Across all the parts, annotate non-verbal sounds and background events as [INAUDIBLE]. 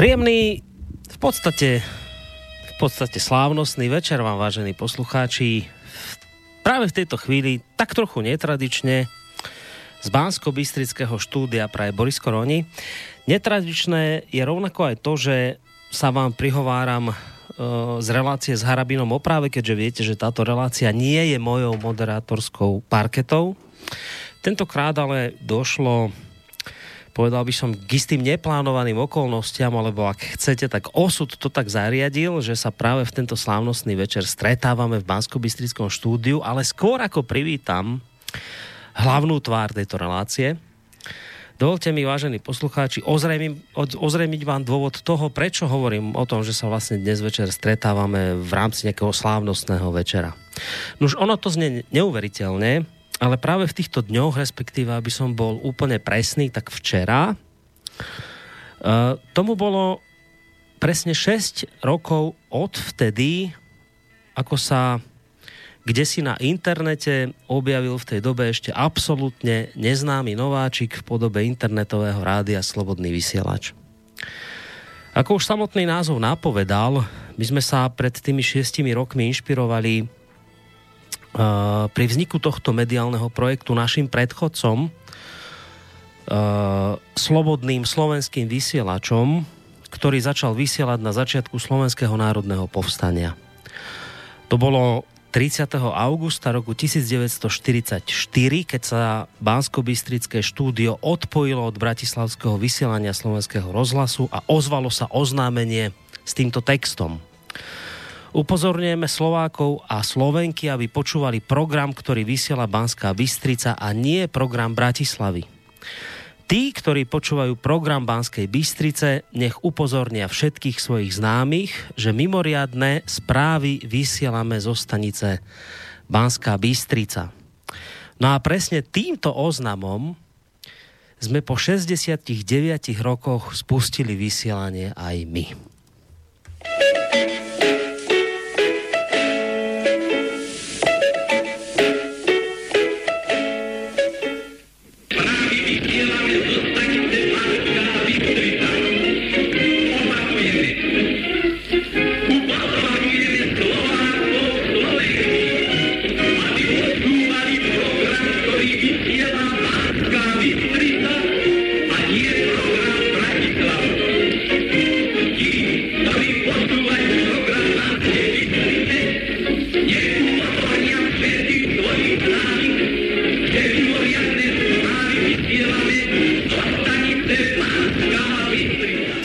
Príjemný, v podstate, v podstate slávnostný večer vám, vážení poslucháči. Práve v tejto chvíli, tak trochu netradične, z bansko bystrického štúdia praje Boris Koroni. Netradičné je rovnako aj to, že sa vám prihováram e, z relácie s Harabinom o práve, keďže viete, že táto relácia nie je mojou moderátorskou parketou. Tentokrát ale došlo povedal by som, k istým neplánovaným okolnostiam, alebo ak chcete, tak osud to tak zariadil, že sa práve v tento slávnostný večer stretávame v bansko štúdiu, ale skôr ako privítam hlavnú tvár tejto relácie, Dovolte mi, vážení poslucháči, ozrejmiť vám dôvod toho, prečo hovorím o tom, že sa vlastne dnes večer stretávame v rámci nejakého slávnostného večera. Nož ono to znie neuveriteľne, ale práve v týchto dňoch, respektíve, aby som bol úplne presný, tak včera uh, tomu bolo presne 6 rokov od vtedy, ako sa kde si na internete objavil v tej dobe ešte absolútne neznámy nováčik v podobe internetového rádia Slobodný vysielač. Ako už samotný názov napovedal, my sme sa pred tými šiestimi rokmi inšpirovali pri vzniku tohto mediálneho projektu našim predchodcom, uh, slobodným slovenským vysielačom, ktorý začal vysielať na začiatku Slovenského národného povstania. To bolo 30. augusta roku 1944, keď sa bansko štúdio odpojilo od bratislavského vysielania slovenského rozhlasu a ozvalo sa oznámenie s týmto textom. Upozorňujeme Slovákov a Slovenky, aby počúvali program, ktorý vysiela Banská Bystrica a nie program Bratislavy. Tí, ktorí počúvajú program Banskej Bystrice, nech upozornia všetkých svojich známych, že mimoriadne správy vysielame zo stanice Banská Bystrica. No a presne týmto oznamom sme po 69 rokoch spustili vysielanie aj my.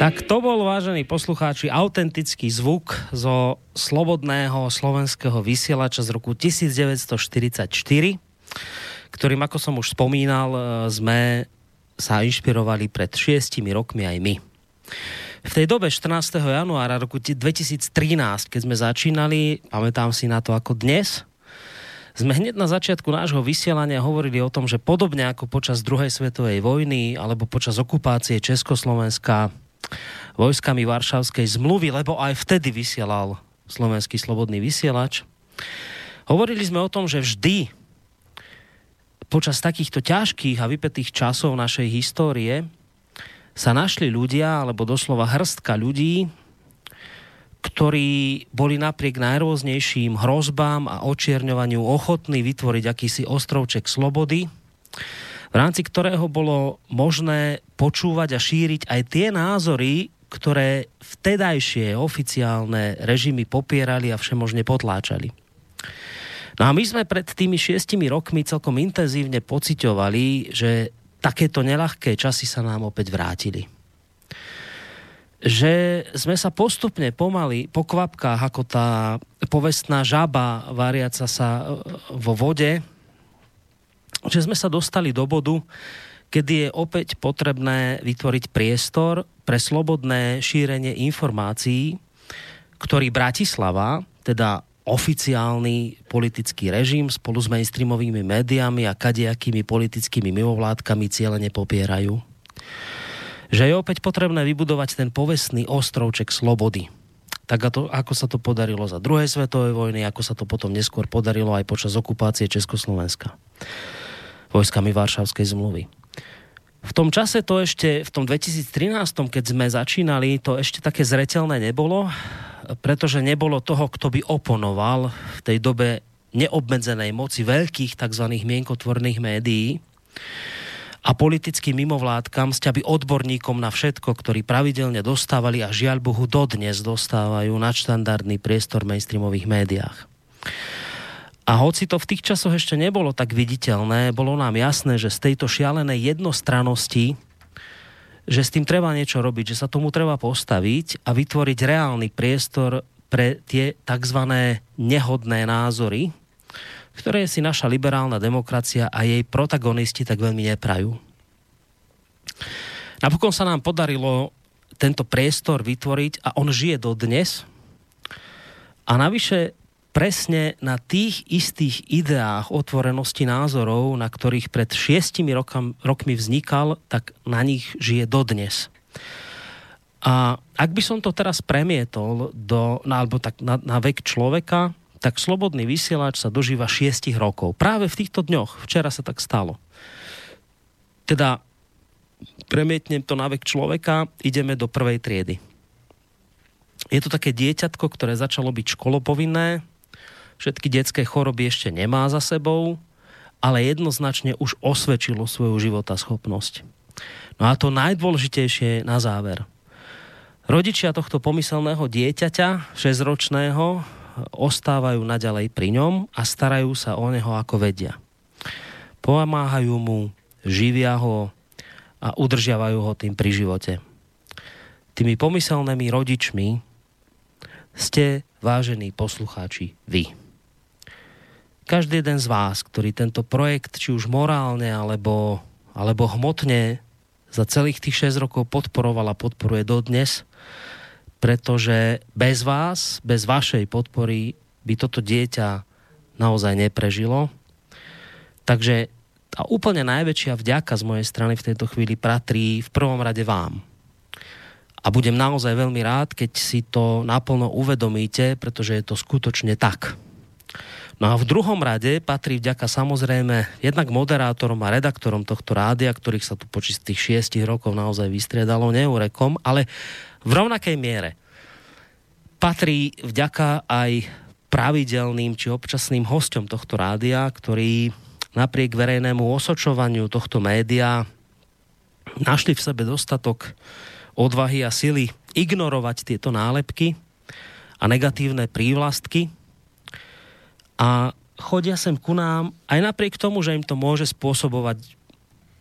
Tak to bol, vážení poslucháči, autentický zvuk zo slobodného slovenského vysielača z roku 1944, ktorým, ako som už spomínal, e, sme sa inšpirovali pred šiestimi rokmi aj my. V tej dobe 14. januára roku 2013, keď sme začínali, pamätám si na to ako dnes, sme hneď na začiatku nášho vysielania hovorili o tom, že podobne ako počas druhej svetovej vojny alebo počas okupácie Československa vojskami Varšavskej zmluvy, lebo aj vtedy vysielal slovenský slobodný vysielač. Hovorili sme o tom, že vždy počas takýchto ťažkých a vypetých časov našej histórie sa našli ľudia, alebo doslova hrstka ľudí, ktorí boli napriek najrôznejším hrozbám a očierňovaniu ochotní vytvoriť akýsi ostrovček slobody, v rámci ktorého bolo možné počúvať a šíriť aj tie názory, ktoré vtedajšie oficiálne režimy popierali a všemožne potláčali. No a my sme pred tými šiestimi rokmi celkom intenzívne pociťovali, že takéto nelahké časy sa nám opäť vrátili. Že sme sa postupne pomaly, po kvapkách, ako tá povestná žaba variaca sa vo vode, že sme sa dostali do bodu, kedy je opäť potrebné vytvoriť priestor pre slobodné šírenie informácií, ktorý Bratislava, teda oficiálny politický režim spolu s mainstreamovými médiami a kadejakými politickými mimovládkami cieľene popierajú. Že je opäť potrebné vybudovať ten povestný ostrovček slobody. Tak ako, ako sa to podarilo za druhej svetovej vojny, ako sa to potom neskôr podarilo aj počas okupácie Československa vojskami Varšavskej zmluvy. V tom čase to ešte, v tom 2013, keď sme začínali, to ešte také zretelné nebolo, pretože nebolo toho, kto by oponoval v tej dobe neobmedzenej moci veľkých tzv. mienkotvorných médií a politickým mimovládkam, by odborníkom na všetko, ktorí pravidelne dostávali a žiaľ Bohu dodnes dostávajú nadštandardný priestor v mainstreamových médiách. A hoci to v tých časoch ešte nebolo tak viditeľné, bolo nám jasné, že z tejto šialenej jednostranosti, že s tým treba niečo robiť, že sa tomu treba postaviť a vytvoriť reálny priestor pre tie tzv. nehodné názory, ktoré si naša liberálna demokracia a jej protagonisti tak veľmi neprajú. Napokon sa nám podarilo tento priestor vytvoriť a on žije do dnes. A navyše presne na tých istých ideách otvorenosti názorov, na ktorých pred šiestimi rokam, rokmi vznikal, tak na nich žije dodnes. A ak by som to teraz premietol do, na, alebo tak na, na vek človeka, tak slobodný vysielač sa dožíva 6 rokov. Práve v týchto dňoch. Včera sa tak stalo. Teda premietnem to na vek človeka, ideme do prvej triedy. Je to také dieťatko, ktoré začalo byť školopovinné, všetky detské choroby ešte nemá za sebou, ale jednoznačne už osvedčilo svoju schopnosť. No a to najdôležitejšie na záver. Rodičia tohto pomyselného dieťaťa, 6-ročného, ostávajú naďalej pri ňom a starajú sa o neho ako vedia. Pomáhajú mu, živia ho a udržiavajú ho tým pri živote. Tými pomyselnými rodičmi ste, vážení poslucháči, vy. Každý jeden z vás, ktorý tento projekt, či už morálne alebo, alebo hmotne za celých tých 6 rokov podporoval a podporuje dodnes, pretože bez vás, bez vašej podpory by toto dieťa naozaj neprežilo. Takže a úplne najväčšia vďaka z mojej strany v tejto chvíli patrí v prvom rade vám. A budem naozaj veľmi rád, keď si to naplno uvedomíte, pretože je to skutočne tak. No a v druhom rade patrí vďaka samozrejme jednak moderátorom a redaktorom tohto rádia, ktorých sa tu počas tých šiestich rokov naozaj vystriedalo neurekom, ale v rovnakej miere. Patrí vďaka aj pravidelným či občasným hostom tohto rádia, ktorí napriek verejnému osočovaniu tohto média našli v sebe dostatok odvahy a sily ignorovať tieto nálepky a negatívne prívlastky a chodia sem ku nám aj napriek tomu, že im to môže spôsobovať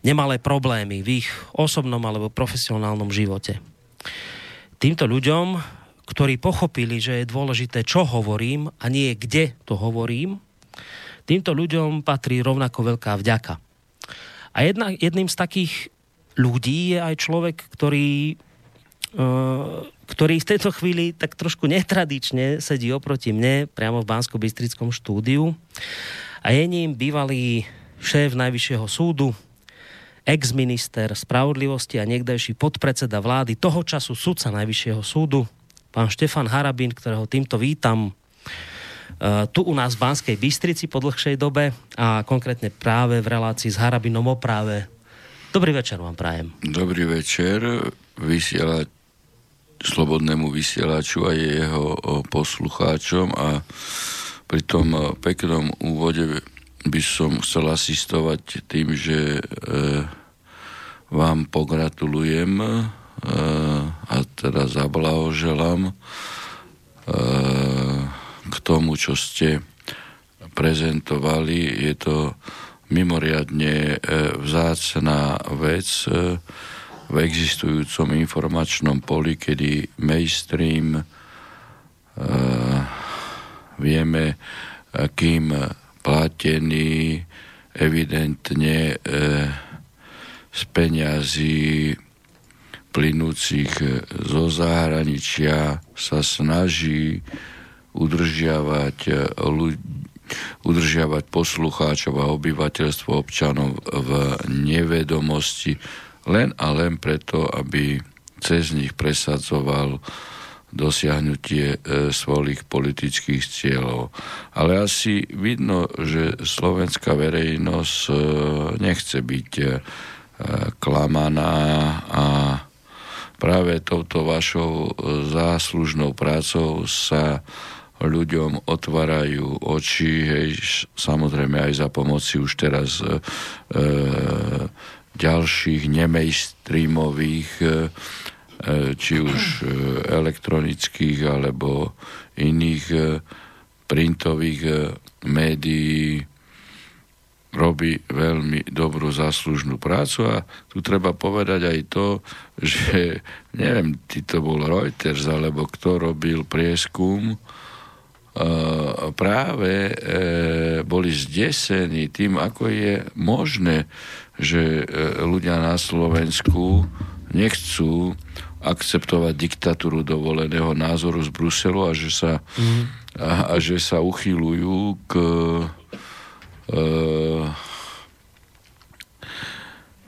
nemalé problémy v ich osobnom alebo profesionálnom živote týmto ľuďom, ktorí pochopili, že je dôležité, čo hovorím a nie kde to hovorím, týmto ľuďom patrí rovnako veľká vďaka. A jedna, jedným z takých ľudí je aj človek, ktorý, uh, ktorý v tejto chvíli tak trošku netradične sedí oproti mne, priamo v Bansko-Bystrickom štúdiu. A je ním bývalý šéf Najvyššieho súdu, ex-minister spravodlivosti a niekdajší podpredseda vlády toho času sudca Najvyššieho súdu, pán Štefan Harabin, ktorého týmto vítam uh, tu u nás v Banskej Bystrici po dlhšej dobe a konkrétne práve v relácii s Harabinom o práve. Dobrý večer vám prajem. Dobrý večer, vysielať slobodnému vysielaču a jeho poslucháčom a pri tom peknom úvode by som chcel asistovať tým, že e, vám pogratulujem e, a teda zablahoželám e, k tomu, čo ste prezentovali. Je to mimoriadne vzácná vec v existujúcom informačnom poli, kedy mainstream e, vieme, kým platený evidentne e, z peňazí plynúcich zo zahraničia sa snaží udržiavať e, udržiavať poslucháčov a obyvateľstvo občanov v nevedomosti len a len preto, aby cez nich presadzoval dosiahnutie e, svojich politických cieľov. Ale asi vidno, že slovenská verejnosť e, nechce byť e, klamaná a práve touto vašou záslužnou prácou sa ľuďom otvárajú oči, hej, samozrejme aj za pomoci už teraz e, ďalších nemejstreamových e, či už e, elektronických alebo iných e, printových e, médií robí veľmi dobrú záslužnú prácu. A tu treba povedať aj to, že [LAUGHS] neviem, či to bol Reuters alebo kto robil prieskum, práve boli zdesení tým, ako je možné, že ľudia na Slovensku nechcú akceptovať diktatúru dovoleného názoru z Bruselu a že sa, mm. a, a že sa uchylujú k e,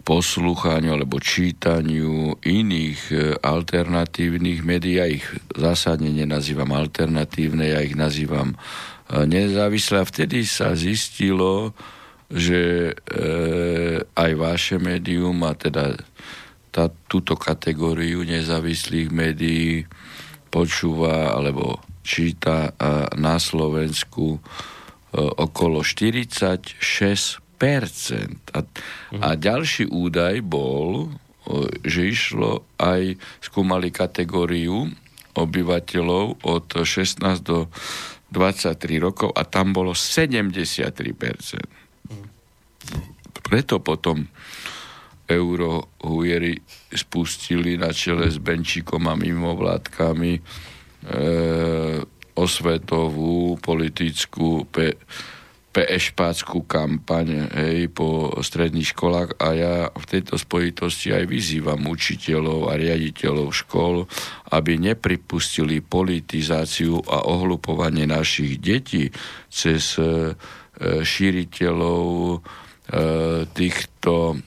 poslúchaniu alebo čítaniu iných e, alternatívnych médií. Ja ich zásadne nenazývam alternatívne, ja ich nazývam e, nezávislé. A vtedy sa zistilo, že e, aj vaše médium a teda tá, túto kategóriu nezávislých médií počúva alebo číta na Slovensku e, okolo 46 a, a ďalší údaj bol, e, že išlo aj, skúmali kategóriu obyvateľov od 16 do 23 rokov a tam bolo 73%. Preto potom eurohujeri spustili na čele s Benčíkom a mimovládkami e, osvetovú politickú pe, PŠPáckú kampaň hej, po stredných školách. A ja v tejto spojitosti aj vyzývam učiteľov a riaditeľov škol, aby nepripustili politizáciu a ohlupovanie našich detí cez e, šíriteľov týchto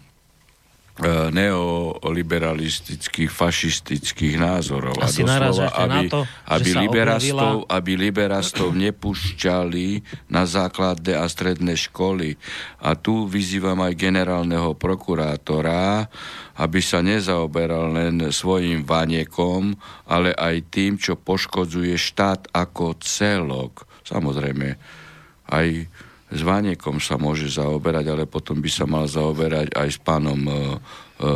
E, neoliberalistických, fašistických názorov. Asi a doslova, aby, na to, aby, liberastov, aby liberastov nepúšťali na základné a stredné školy. A tu vyzývam aj generálneho prokurátora, aby sa nezaoberal len svojim vaniekom, ale aj tým, čo poškodzuje štát ako celok. Samozrejme, aj s Vaniekom sa môže zaoberať, ale potom by sa mal zaoberať aj s pánom e, e,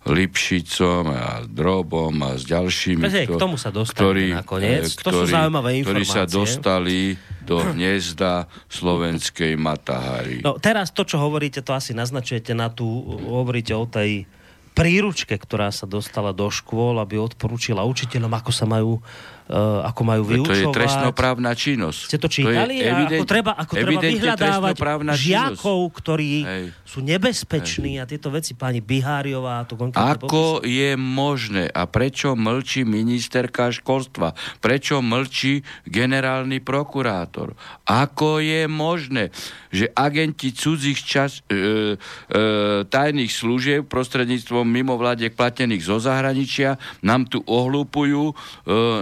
Lipšicom a Drobom a s ďalšími, Hej, k tomu sa ktorí, nakoniec. Ktorí, to sú zaujímavé informácie. Ktorí sa dostali do hniezda slovenskej Matahary. No teraz to, čo hovoríte, to asi naznačujete na tú, hovoríte o tej príručke, ktorá sa dostala do škôl, aby odporúčila učiteľom, ako sa majú ako majú vyučovať. To je trestnoprávna činnosť. Ste to čítali? To evident, ako treba, ako treba vyhľadávať žiakov, činnosť. ktorí Hej. sú nebezpeční Hej. a tieto veci, pani Biháriová to Ako popísala. je možné a prečo mlčí ministerka školstva? Prečo mlčí generálny prokurátor? Ako je možné, že agenti cudzích čas, e, e, tajných služieb prostredníctvom mimovládiek platených zo zahraničia nám tu ohlúpujú e,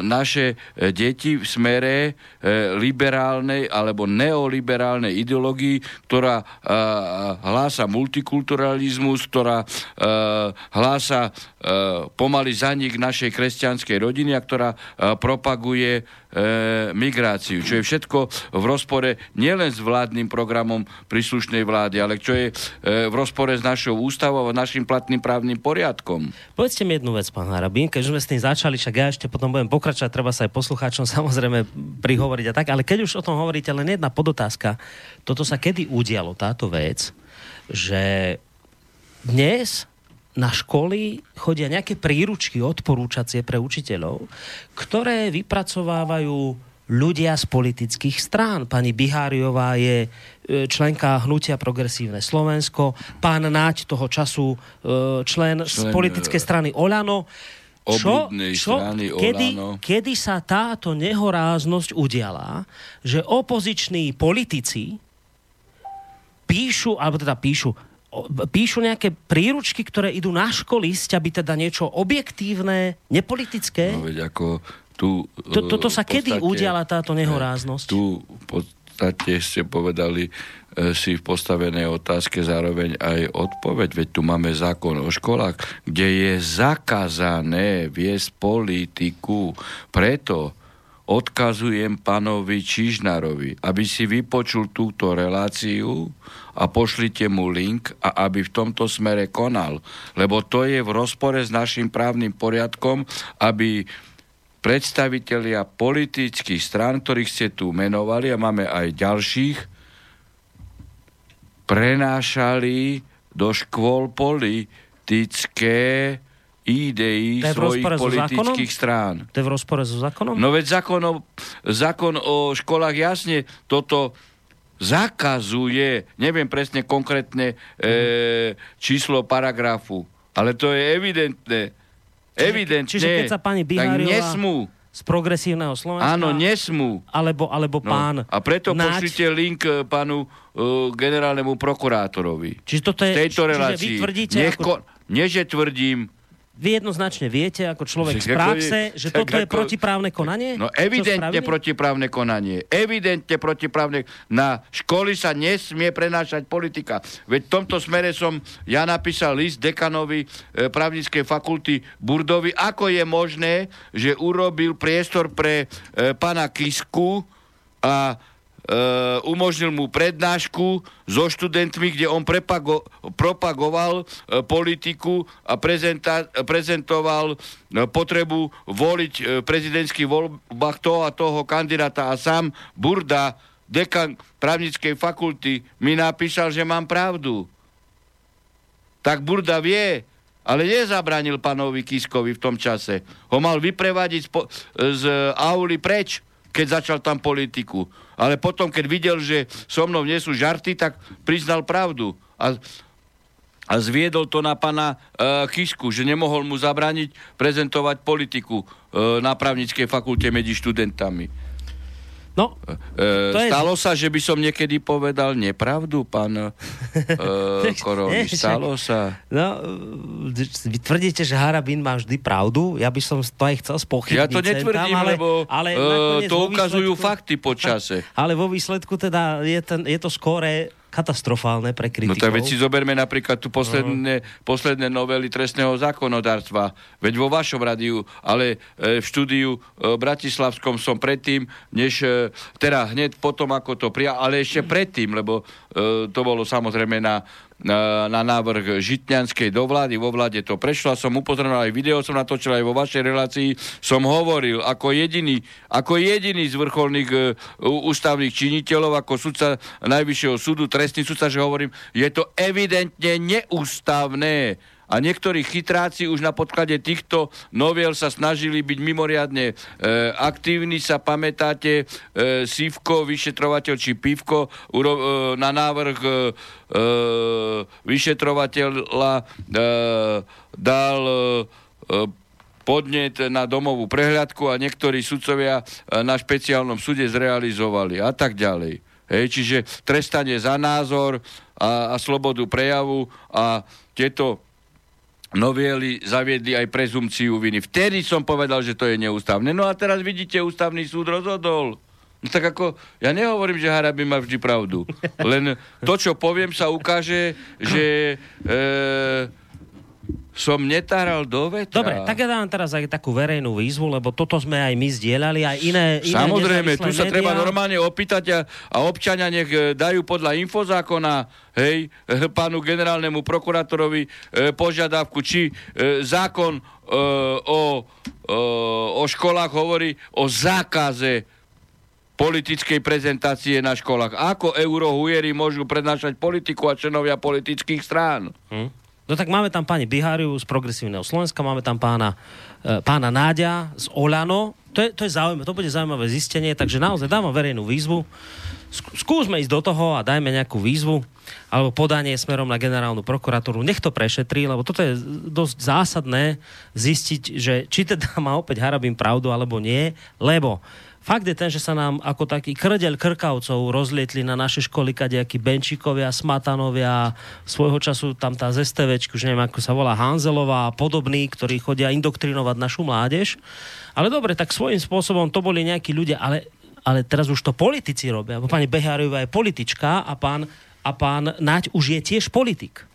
naše naše e, deti v smere e, liberálnej alebo neoliberálnej ideológii, ktorá e, hlása multikulturalizmus, ktorá hlása pomaly zanik našej kresťanskej rodiny a ktorá propaguje migráciu, čo je všetko v rozpore nielen s vládnym programom príslušnej vlády, ale čo je e, v rozpore s našou ústavou a našim platným právnym poriadkom. Povedzte mi jednu vec, pán Harabín, keď sme s tým začali, však ja ešte potom budem pokračovať, treba sa aj poslucháčom [LAUGHS] samozrejme prihovoriť a tak, ale keď už o tom hovoríte, len jedna podotázka. Toto sa kedy udialo, táto vec, že dnes na školy chodia nejaké príručky odporúčacie pre učiteľov, ktoré vypracovávajú ľudia z politických strán. Pani Biháriová je e, členka hnutia Progresívne Slovensko, pán Náď toho času člen, člen z politickej e, strany Oľano. Čo, čo, kedy, kedy sa táto nehoráznosť udiala, že opoziční politici píšu, alebo teda píšu, píšu nejaké príručky, ktoré idú na školy, aby teda niečo objektívne, nepolitické? No veď ako tu... To, toto sa podstate, kedy udiala táto nehoráznosť? Tu v podstate ste povedali si v postavenej otázke zároveň aj odpoveď. Veď tu máme zákon o školách, kde je zakázané viesť politiku. Preto odkazujem pánovi Čižnarovi, aby si vypočul túto reláciu a pošlite mu link a aby v tomto smere konal. Lebo to je v rozpore s našim právnym poriadkom, aby predstavitelia politických strán, ktorých ste tu menovali a máme aj ďalších, prenášali do škôl politické ideí svojich politických strán. To je v rozpore so zákonom? No veď zákon o, zákon o školách jasne toto zakazuje, neviem presne konkrétne e, číslo paragrafu, ale to je evidentné. Čiže, evidentne. Čiže keď sa pani Biháriová... nesmú z progresívneho Slovenska. Áno, nesmú. Alebo, alebo no, pán... A preto Naď... pošlite link e, pánu uh, generálnemu prokurátorovi. Čiže toto je... V tejto relácii. Čiže vy tvrdíte... Nechko... Ako... Nie, že tvrdím, vy jednoznačne viete, ako človek z praxe, je, že toto ako, je protiprávne konanie? No evidentne protiprávne konanie. Evidentne protiprávne. Na školy sa nesmie prenášať politika. Veď v tomto smere som ja napísal list dekanovi e, právnickej fakulty Burdovi, ako je možné, že urobil priestor pre e, pana Kisku a umožnil mu prednášku so študentmi, kde on prepago, propagoval uh, politiku a prezenta, prezentoval uh, potrebu voliť uh, prezidentských voľbách toho a toho kandidáta a sám Burda, dekan právnickej fakulty, mi napísal, že mám pravdu. Tak Burda vie, ale nezabránil pánovi Kiskovi v tom čase. Ho mal vyprevadiť z, z auly preč, keď začal tam politiku ale potom, keď videl, že so mnou nie sú žarty, tak priznal pravdu. A, a zviedol to na pana uh, Kisku, že nemohol mu zabrániť prezentovať politiku uh, na právnickej fakulte medzi študentami. No, e, to stalo je... sa, že by som niekedy povedal nepravdu, pán e, [LAUGHS] Korovi? Stalo sa. No, vy tvrdíte, že Harabín má vždy pravdu. Ja by som to aj chcel spochybniť. Ja to netvrdím, tam, ale, lebo ale e, to ukazujú výsledku, fakty počase. Ale vo výsledku teda je, ten, je to skóre katastrofálne pre kritikov. No tak veď si zoberme napríklad tu posledné, uh-huh. posledné novely trestného zákonodárstva. Veď vo vašom radiu, ale e, v štúdiu e, Bratislavskom som predtým, než e, teda hneď potom, ako to prijal, ale ešte predtým, lebo e, to bolo samozrejme na na návrh Žitňanskej do vlády. Vo vláde to prešlo, som upozornil aj video, som natočil aj vo vašej relácii, som hovoril ako jediný, ako jediný z vrcholných uh, ústavných činiteľov, ako sudca Najvyššieho súdu, trestný sudca, že hovorím, je to evidentne neústavné a niektorí chytráci už na podklade týchto noviel sa snažili byť mimoriadne e, aktívni. Sa pamätáte, e, Sivko, vyšetrovateľ či Pivko uro, e, na návrh e, e vyšetrovateľa e, dal e, podnet na domovú prehľadku a niektorí sudcovia e, na špeciálnom súde zrealizovali a tak ďalej. Hej, čiže trestanie za názor a, a slobodu prejavu a tieto noviely zaviedli aj prezumciu viny. Vtedy som povedal, že to je neústavné. No a teraz vidíte, ústavný súd rozhodol. No tak ako, ja nehovorím, že Harabi má vždy pravdu. [LAUGHS] Len to, čo poviem, sa ukáže, že e, som netáral do vetra. Dobre, tak ja dám teraz aj takú verejnú výzvu, lebo toto sme aj my zdieľali, aj iné, iné Samozrejme, tu sa médiá. treba normálne opýtať a, a občania nech e, dajú podľa infozákona hej, e, pánu generálnemu prokurátorovi e, požiadavku, či e, zákon e, o, e, o školách hovorí o zákaze politickej prezentácie na školách. Ako eurohujery môžu prednášať politiku a členovia politických strán? Hm? No tak máme tam pani Biháriu z Progresívneho Slovenska, máme tam pána, e, pána Náďa z Olano. To, je, to, je zaujímavé, to bude zaujímavé zistenie, takže naozaj dávam verejnú výzvu. Skúsme ísť do toho a dajme nejakú výzvu alebo podanie smerom na generálnu prokuratúru. Nech to prešetrí, lebo toto je dosť zásadné zistiť, že či teda [LAUGHS] má opäť Harabín pravdu alebo nie, lebo Fakt je ten, že sa nám ako taký krdeľ krkavcov rozlietli na naše školy kadejakí Benčíkovia, Smatanovia, svojho času tam tá z STVčku, už neviem, ako sa volá, Hanzelová a podobní, ktorí chodia indoktrinovať našu mládež. Ale dobre, tak svojím spôsobom to boli nejakí ľudia, ale ale teraz už to politici robia. Pani Beháriová je politička a pán, a pán Naď už je tiež politik.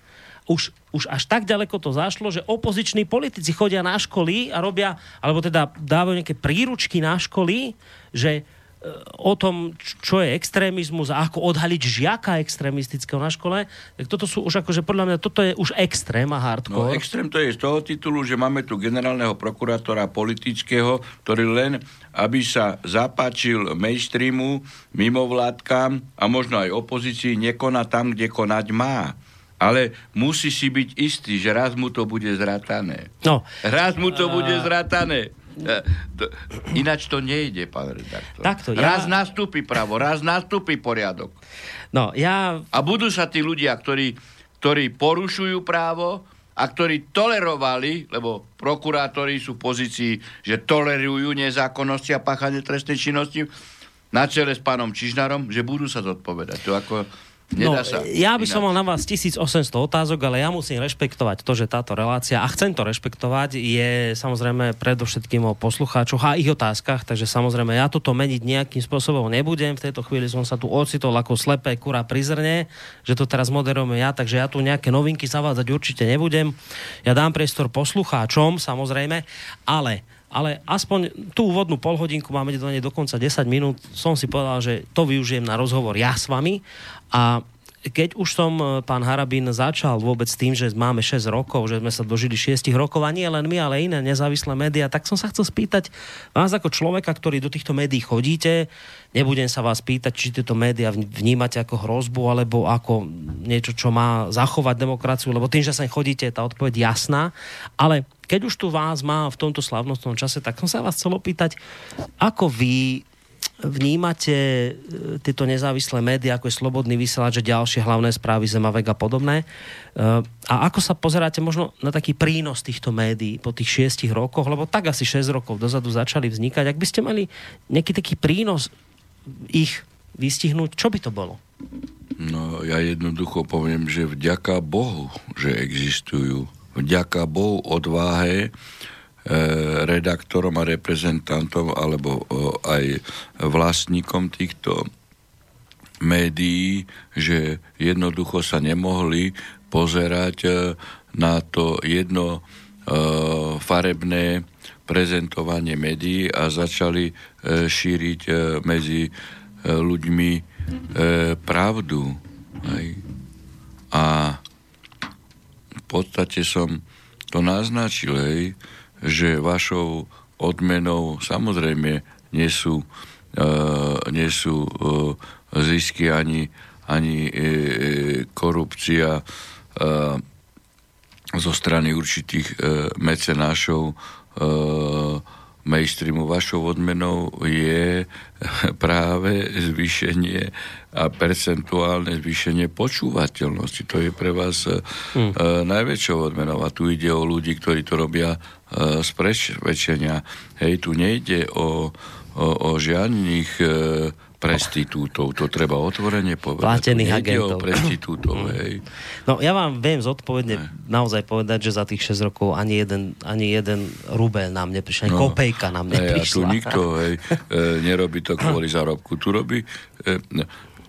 Už, už až tak ďaleko to zašlo, že opoziční politici chodia na školy a robia, alebo teda dávajú nejaké príručky na školy, že o tom, čo je extrémizmus a ako odhaliť žiaka extrémistického na škole, tak toto sú už akože podľa mňa, toto je už extrém a hardcore. No extrém to je z toho titulu, že máme tu generálneho prokurátora politického, ktorý len, aby sa zapáčil mainstreamu, mimovládkam a možno aj opozícii, nekoná tam, kde konať má ale musí si byť istý, že raz mu to bude zratané. No. Raz mu to bude zratané. E, ináč to nejde, pán redaktor. Takto, ja... Raz nastúpi právo, raz nastúpi poriadok. No, ja... A budú sa tí ľudia, ktorí, ktorí porušujú právo a ktorí tolerovali, lebo prokurátori sú v pozícii, že tolerujú nezákonnosti a páchanie trestnej činnosti, na čele s pánom Čižnarom, že budú sa zodpovedať. To ako No, ja by som mal na vás 1800 otázok, ale ja musím rešpektovať to, že táto relácia, a chcem to rešpektovať, je samozrejme predovšetkým o poslucháčoch a ich otázkach, takže samozrejme ja toto meniť nejakým spôsobom nebudem. V tejto chvíli som sa tu ocitol ako slepé kura pri zrne, že to teraz moderujem ja, takže ja tu nejaké novinky zavádzať určite nebudem. Ja dám priestor poslucháčom, samozrejme, ale ale aspoň tú úvodnú polhodinku máme do nej dokonca 10 minút. Som si povedal, že to využijem na rozhovor ja s vami a keď už som, e, pán Harabín, začal vôbec tým, že máme 6 rokov, že sme sa dožili 6 rokov a nie len my, ale iné nezávislé médiá, tak som sa chcel spýtať vás ako človeka, ktorý do týchto médií chodíte, nebudem sa vás pýtať, či tieto médiá vnímate ako hrozbu alebo ako niečo, čo má zachovať demokraciu, lebo tým, že sa chodíte, je tá odpoveď jasná, ale keď už tu vás má v tomto slavnostnom čase, tak som sa vás chcel opýtať, ako vy vnímate e, tieto nezávislé médiá, ako je Slobodný vysielač ďalšie hlavné správy Zemavek a podobné. E, a ako sa pozeráte možno na taký prínos týchto médií po tých šiestich rokoch, lebo tak asi 6 rokov dozadu začali vznikať. Ak by ste mali nejaký taký prínos ich vystihnúť, čo by to bolo? No, ja jednoducho poviem, že vďaka Bohu, že existujú. Vďaka Bohu odváhe, redaktorom a reprezentantom alebo aj vlastníkom týchto médií, že jednoducho sa nemohli pozerať e, na to jedno e, farebné prezentovanie médií a začali šíriť medzi ľuďmi pravdu. A v podstate som to naznačil, hej, že vašou odmenou samozrejme nie sú, uh, nie sú uh, zisky ani, ani uh, korupcia uh, zo strany určitých uh, mecenášov uh, mainstreamu. Vašou odmenou je práve zvýšenie a percentuálne zvýšenie počúvateľnosti. To je pre vás hmm. uh, najväčšou odmenou. A tu ide o ľudí, ktorí to robia z presvedčenia. Hej, tu nejde o, o, o žiadnych uh, prestitútov, to treba otvorene povedať. Platených agentov. prestitútov, mm. hej. No ja vám viem zodpovedne ne. naozaj povedať, že za tých 6 rokov ani jeden, ani jeden rubel nám neprišiel, ani no, kopejka nám neprišla. Hej, a tu nikto hej, [LAUGHS] e, nerobí to kvôli zárobku. Tu robí e,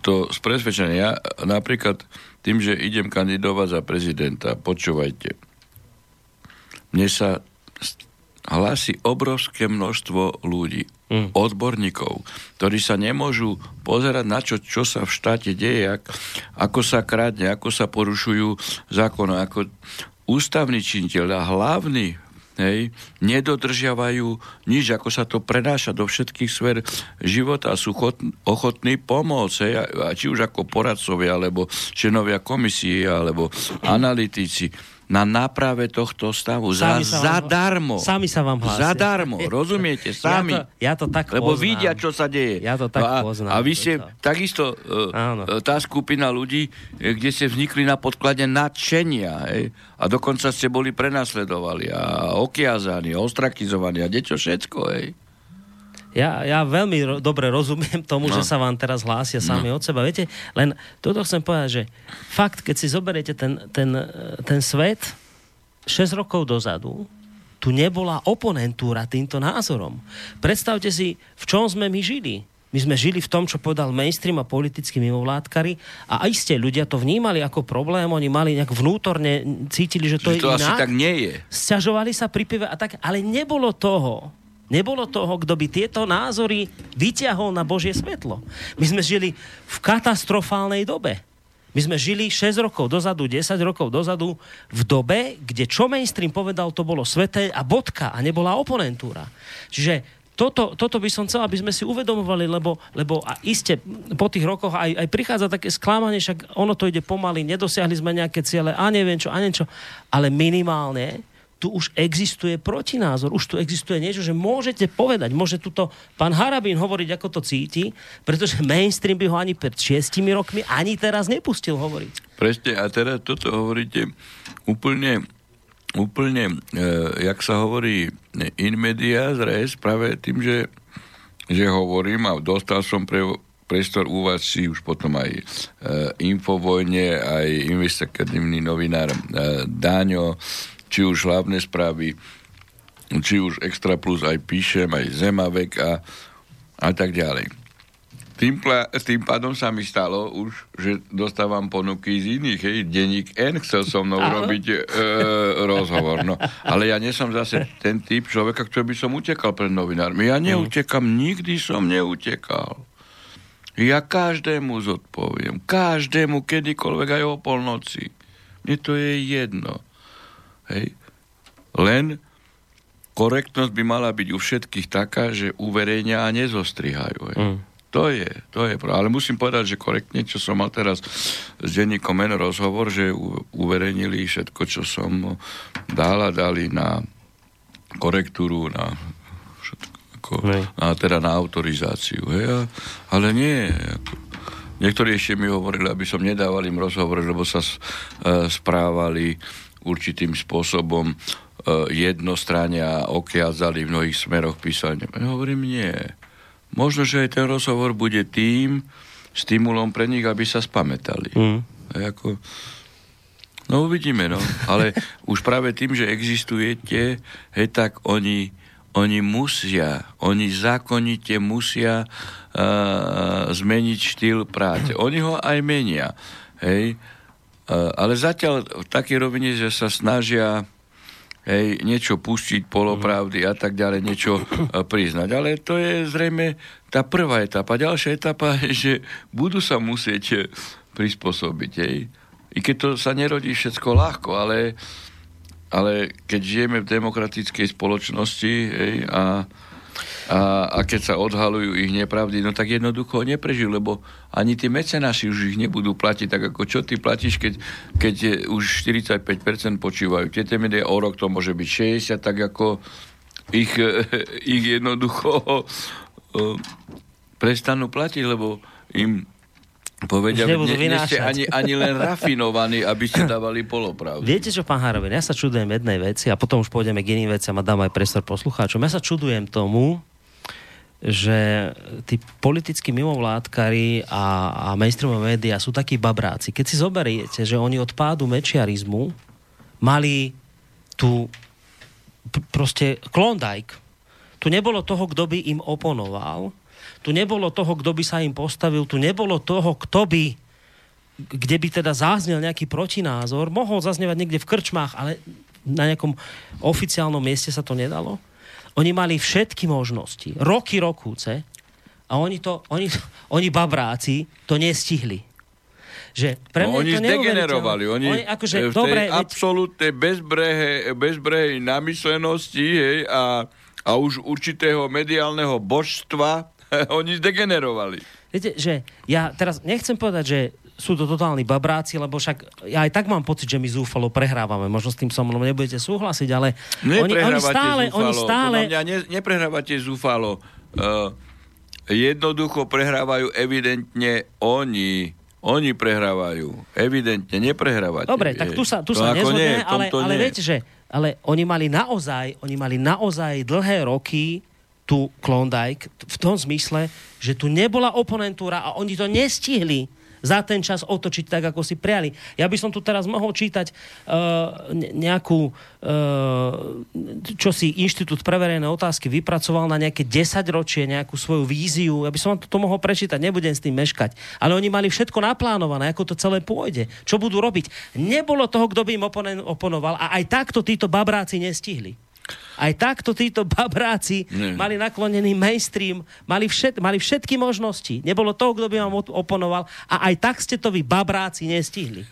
to z presvedčenia. Ja napríklad tým, že idem kandidovať za prezidenta, počúvajte, mne sa hlási obrovské množstvo ľudí, mm. odborníkov, ktorí sa nemôžu pozerať na čo, čo sa v štáte deje, ak, ako sa kradne, ako sa porušujú zákony, ako ústavní činiteľ a hlavní hej, nedodržiavajú nič, ako sa to prenáša do všetkých sfer života a sú chot, ochotní pomôcť, hej, a, a či už ako poradcovia, alebo členovia komisie, alebo analytici na náprave tohto stavu. Sami za, vám, zadarmo. Sami sa vám hlásia. Zadarmo, rozumiete? Sami. [LAUGHS] Ja to, ja to tak Lebo poznám. vidia, čo sa deje. Ja to tak a, poznám. A vy ste to. takisto, uh, tá skupina ľudí, e, kde ste vznikli na podklade nadšenia, hej? a dokonca ste boli prenasledovali a okiazaní, ostrakizovaní a niečo všetko. Hej? Ja, ja veľmi ro- dobre rozumiem tomu, no. že sa vám teraz hlásia sami no. od seba. Viete, len toto chcem povedať, že fakt, keď si zoberiete ten, ten, ten svet 6 rokov dozadu, tu nebola oponentúra týmto názorom. Predstavte si, v čom sme my žili. My sme žili v tom, čo povedal mainstream a politickí mimovládkari a aj ste ľudia to vnímali ako problém, oni mali nejak vnútorne, cítili, že to že je to inak. asi tak nie je. Sťažovali sa pri pive a tak, ale nebolo toho. Nebolo toho, kto by tieto názory vyťahol na Božie svetlo. My sme žili v katastrofálnej dobe. My sme žili 6 rokov dozadu, 10 rokov dozadu v dobe, kde čo mainstream povedal, to bolo sveté a bodka a nebola oponentúra. Čiže toto, toto by som chcel, aby sme si uvedomovali, lebo, lebo a iste po tých rokoch aj, aj prichádza také sklamanie, však ono to ide pomaly, nedosiahli sme nejaké ciele a neviem čo, a niečo, ale minimálne tu už existuje protinázor, už tu existuje niečo, že môžete povedať, môže tuto pán Harabín hovoriť, ako to cíti, pretože mainstream by ho ani pred šiestimi rokmi ani teraz nepustil hovoriť. Presne, a teraz toto hovoríte úplne úplne, e, jak sa hovorí, in media res, práve tým, že, že hovorím a dostal som pre, priestor u vás si už potom aj e, Infovojne, aj investigatívny novinár e, Dáňo, či už hlavné správy, či už Extra Plus aj píšem, aj Zemavek a, a tak ďalej. Tým, pla, tým pádom sa mi stalo už, že dostávam ponuky z iných, hej, denník N chcel so mnou Aho. robiť e, rozhovor, no. Ale ja nie som zase ten typ človeka, ktorý by som utekal pred novinármi. Ja neutekam, nikdy som neutekal. Ja každému zodpoviem, každému, kedykoľvek aj o polnoci. Mne to je jedno. Hej. Len korektnosť by mala byť u všetkých taká, že uverejnia a nezostrihajú. Hej. Mm. To je, to je Ale musím povedať, že korektne, čo som mal teraz s denníkom N rozhovor, že uverejnili všetko, čo som dal a dali na korektúru, na všetko, ako, na, teda na autorizáciu. Hej. Ale nie, ako, Niektorí ešte mi hovorili, aby som nedával im rozhovor, lebo sa uh, správali určitým spôsobom e, jednostranne a okiazali v mnohých smeroch písania. Ja hovorím, nie. Možno, že aj ten rozhovor bude tým stimulom pre nich, aby sa spametali. Mm. Ako, no uvidíme, no. Ale [LAUGHS] už práve tým, že existujete, hej, tak oni, oni musia, oni zákonite musia uh, zmeniť štýl práce. Oni ho aj menia. Hej, ale zatiaľ v takej rovine, že sa snažia hej, niečo pustiť, polopravdy a tak ďalej, niečo eh, priznať. Ale to je zrejme tá prvá etapa. Ďalšia etapa je, že budú sa musieť eh, prispôsobiť. Hej. I keď to sa nerodí všetko ľahko, ale, ale keď žijeme v demokratickej spoločnosti hej, a a, a keď sa odhalujú ich nepravdy, no tak jednoducho neprežijú, lebo ani tí mecenáši už ich nebudú platiť, tak ako čo ty platíš, keď, keď je už 45% počívajú. Tieto médiá o rok to môže byť 60, tak ako ich, [LAUGHS] ich jednoducho [LAUGHS] prestanú platiť, lebo im povedia, ne, nie ste ani, ani len rafinovaní, aby ste dávali polopravdu. Viete čo, pán Haroven, ja sa čudujem jednej veci a potom už pôjdeme k iným veciam a dám aj prestor poslucháčom. Ja sa čudujem tomu, že tí politickí mimovládkari a, a mainstreamové médiá sú takí babráci. Keď si zoberiete, že oni od pádu mečiarizmu mali tu pr- proste Klondike. Tu nebolo toho, kto by im oponoval. Tu nebolo toho, kto by sa im postavil. Tu nebolo toho, kto by kde by teda záznel nejaký protinázor. Mohol zaznievať niekde v krčmách, ale na nejakom oficiálnom mieste sa to nedalo. Oni mali všetky možnosti, roky rokúce, a oni to, oni, oni babráci to nestihli. Že pre no, oni zdegenerovali. Oni, oni akože, v dobre, tej absolútnej bezbrehe, bezbrehej namyslenosti hej, a, a už určitého mediálneho božstva [LAUGHS] oni zdegenerovali. Viete, že ja teraz nechcem povedať, že sú to totálni babráci, lebo však ja aj tak mám pocit, že my zúfalo prehrávame. Možno s tým so mnou nebudete súhlasiť, ale oni, oni stále... Zúfalo. Oni stále... Podľa mňa ne, neprehrávate zúfalo. Uh, jednoducho prehrávajú evidentne oni. Oni prehrávajú. Evidentne neprehrávate. Dobre, tak tu sa, tu sa nezhodneme, ale, ale viete, že ale oni mali naozaj, oni mali naozaj dlhé roky tu Klondike v tom zmysle, že tu nebola oponentúra a oni to nestihli za ten čas otočiť tak, ako si priali. Ja by som tu teraz mohol čítať uh, nejakú, uh, čo si Inštitút pre verejné otázky vypracoval na nejaké 10 ročie, nejakú svoju víziu. Ja by som vám to mohol prečítať, nebudem s tým meškať. Ale oni mali všetko naplánované, ako to celé pôjde, čo budú robiť. Nebolo toho, kto by im oponoval a aj takto títo babráci nestihli. Aj takto títo babráci Nie. mali naklonený mainstream, mali, všet, mali všetky možnosti. Nebolo toho, kto by vám oponoval a aj tak ste to vy babráci nestihli.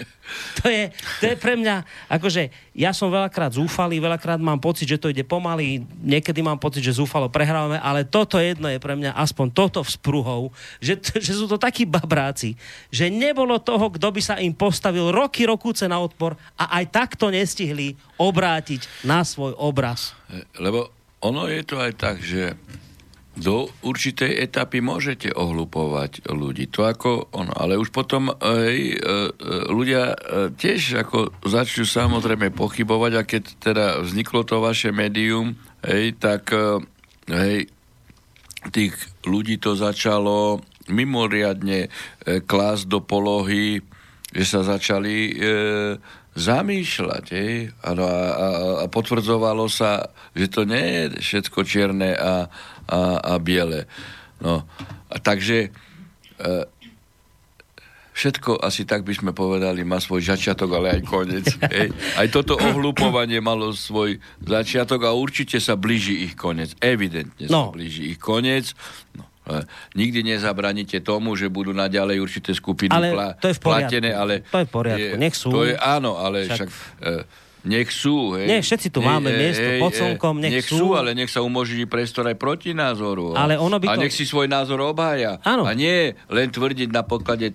To je, to je pre mňa, akože ja som veľakrát zúfalý, veľakrát mám pocit, že to ide pomaly, niekedy mám pocit, že zúfalo prehrávame, ale toto jedno je pre mňa aspoň toto vzpruhou, že, že sú to takí babráci, že nebolo toho, kto by sa im postavil roky, rokúce na odpor a aj takto nestihli obrátiť na svoj obraz. Lebo ono je to aj tak, že do určitej etapy môžete ohlupovať ľudí. To ako ono. Ale už potom hej, e, e, ľudia e, tiež ako začnú samozrejme pochybovať a keď teda vzniklo to vaše médium, hej, tak hej, tých ľudí to začalo mimoriadne klásť do polohy, že sa začali e, zamýšľať. Hej? A, a, a potvrdzovalo sa, že to nie je všetko čierne a, a, a biele. No, a takže e, všetko asi tak by sme povedali, má svoj začiatok, ale aj koniec. [LAUGHS] Hej. Aj toto ohlupovanie malo svoj začiatok a určite sa blíži ich koniec. Evidentne no. sa blíži ich koniec. No. Nikdy nezabraníte tomu, že budú naďalej určité skupiny ale pla- to je v platené, ale... To je v poriadku, nech sú. To je, áno, ale však... však e, nech sú. Hej. Nie, všetci tu máme hej, miesto hej, pod slnkom, nech, nech sú. ale nech sa umožní priestor aj proti názoru. Ale ono by a to... nech si svoj názor obhája. Áno. A nie len tvrdiť na podklade e,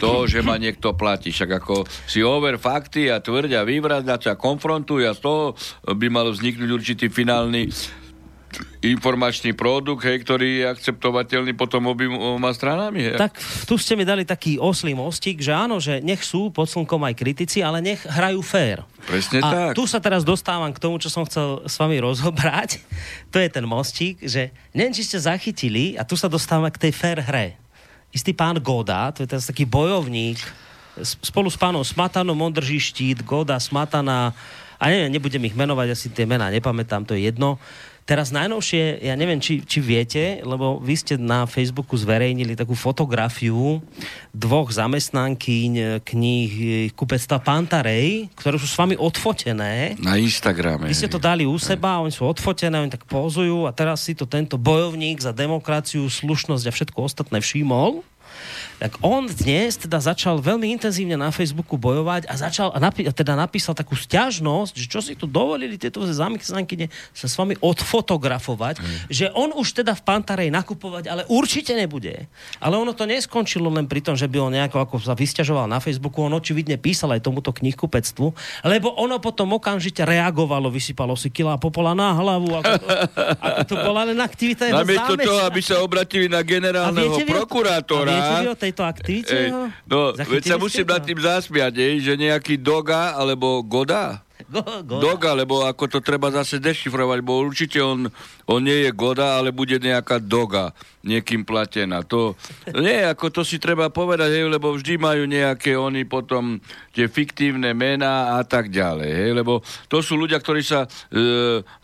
toho, že ma niekto platí. Však ako si over fakty a tvrdia, vyvrazdať a konfrontujú a z toho by mal vzniknúť určitý finálny informačný produkt, hej, ktorý je akceptovateľný potom oboma stranami. Hej. Tak tu ste mi dali taký oslý mostík, že áno, že nech sú pod slnkom aj kritici, ale nech hrajú fér. Presne a tak. tu sa teraz dostávam k tomu, čo som chcel s vami rozobrať. [LAUGHS] To je ten mostík, že neviem, či ste zachytili, a tu sa dostávam k tej fér hre. Istý pán Goda, to je teraz taký bojovník, spolu s pánom Smatanom, Mondrží štít, Goda, Smatana, a neviem, nebudem ich menovať, asi tie mená nepamätám, to je jedno Teraz najnovšie, ja neviem, či, či viete, lebo vy ste na Facebooku zverejnili takú fotografiu dvoch zamestnankyň kníh kupectva Pantarej, ktoré sú s vami odfotené. Na Instagrame. Vy ste to dali u seba, oni sú odfotené, oni tak pozujú a teraz si to tento bojovník za demokraciu, slušnosť a všetko ostatné všimol tak on dnes teda začal veľmi intenzívne na Facebooku bojovať a začal a napi- teda napísal takú stiažnosť, že čo si tu dovolili tieto zamestnankyne sa s vami odfotografovať, mm. že on už teda v Pantarej nakupovať, ale určite nebude. Ale ono to neskončilo len pri tom, že by on nejako ako sa vysťažoval na Facebooku, on očividne písal aj tomuto knihkupectvu, lebo ono potom okamžite reagovalo, vysypalo si kila popola na hlavu, ako to, ako to bola len aktivita [LAUGHS] Namiesto toho, aby sa obratili na generálneho prokurátora. A viete tejto aktivite? Ej, no, veď sa musím nad tým zasmiať, že nejaký Doga alebo Goda, Go, Doga, lebo ako to treba zase dešifrovať, bo určite on, on nie je Goda, ale bude nejaká Doga niekým platená. To, nie, ako to si treba povedať, hej, lebo vždy majú nejaké oni potom tie fiktívne mená a tak ďalej, hej, lebo to sú ľudia, ktorí sa e,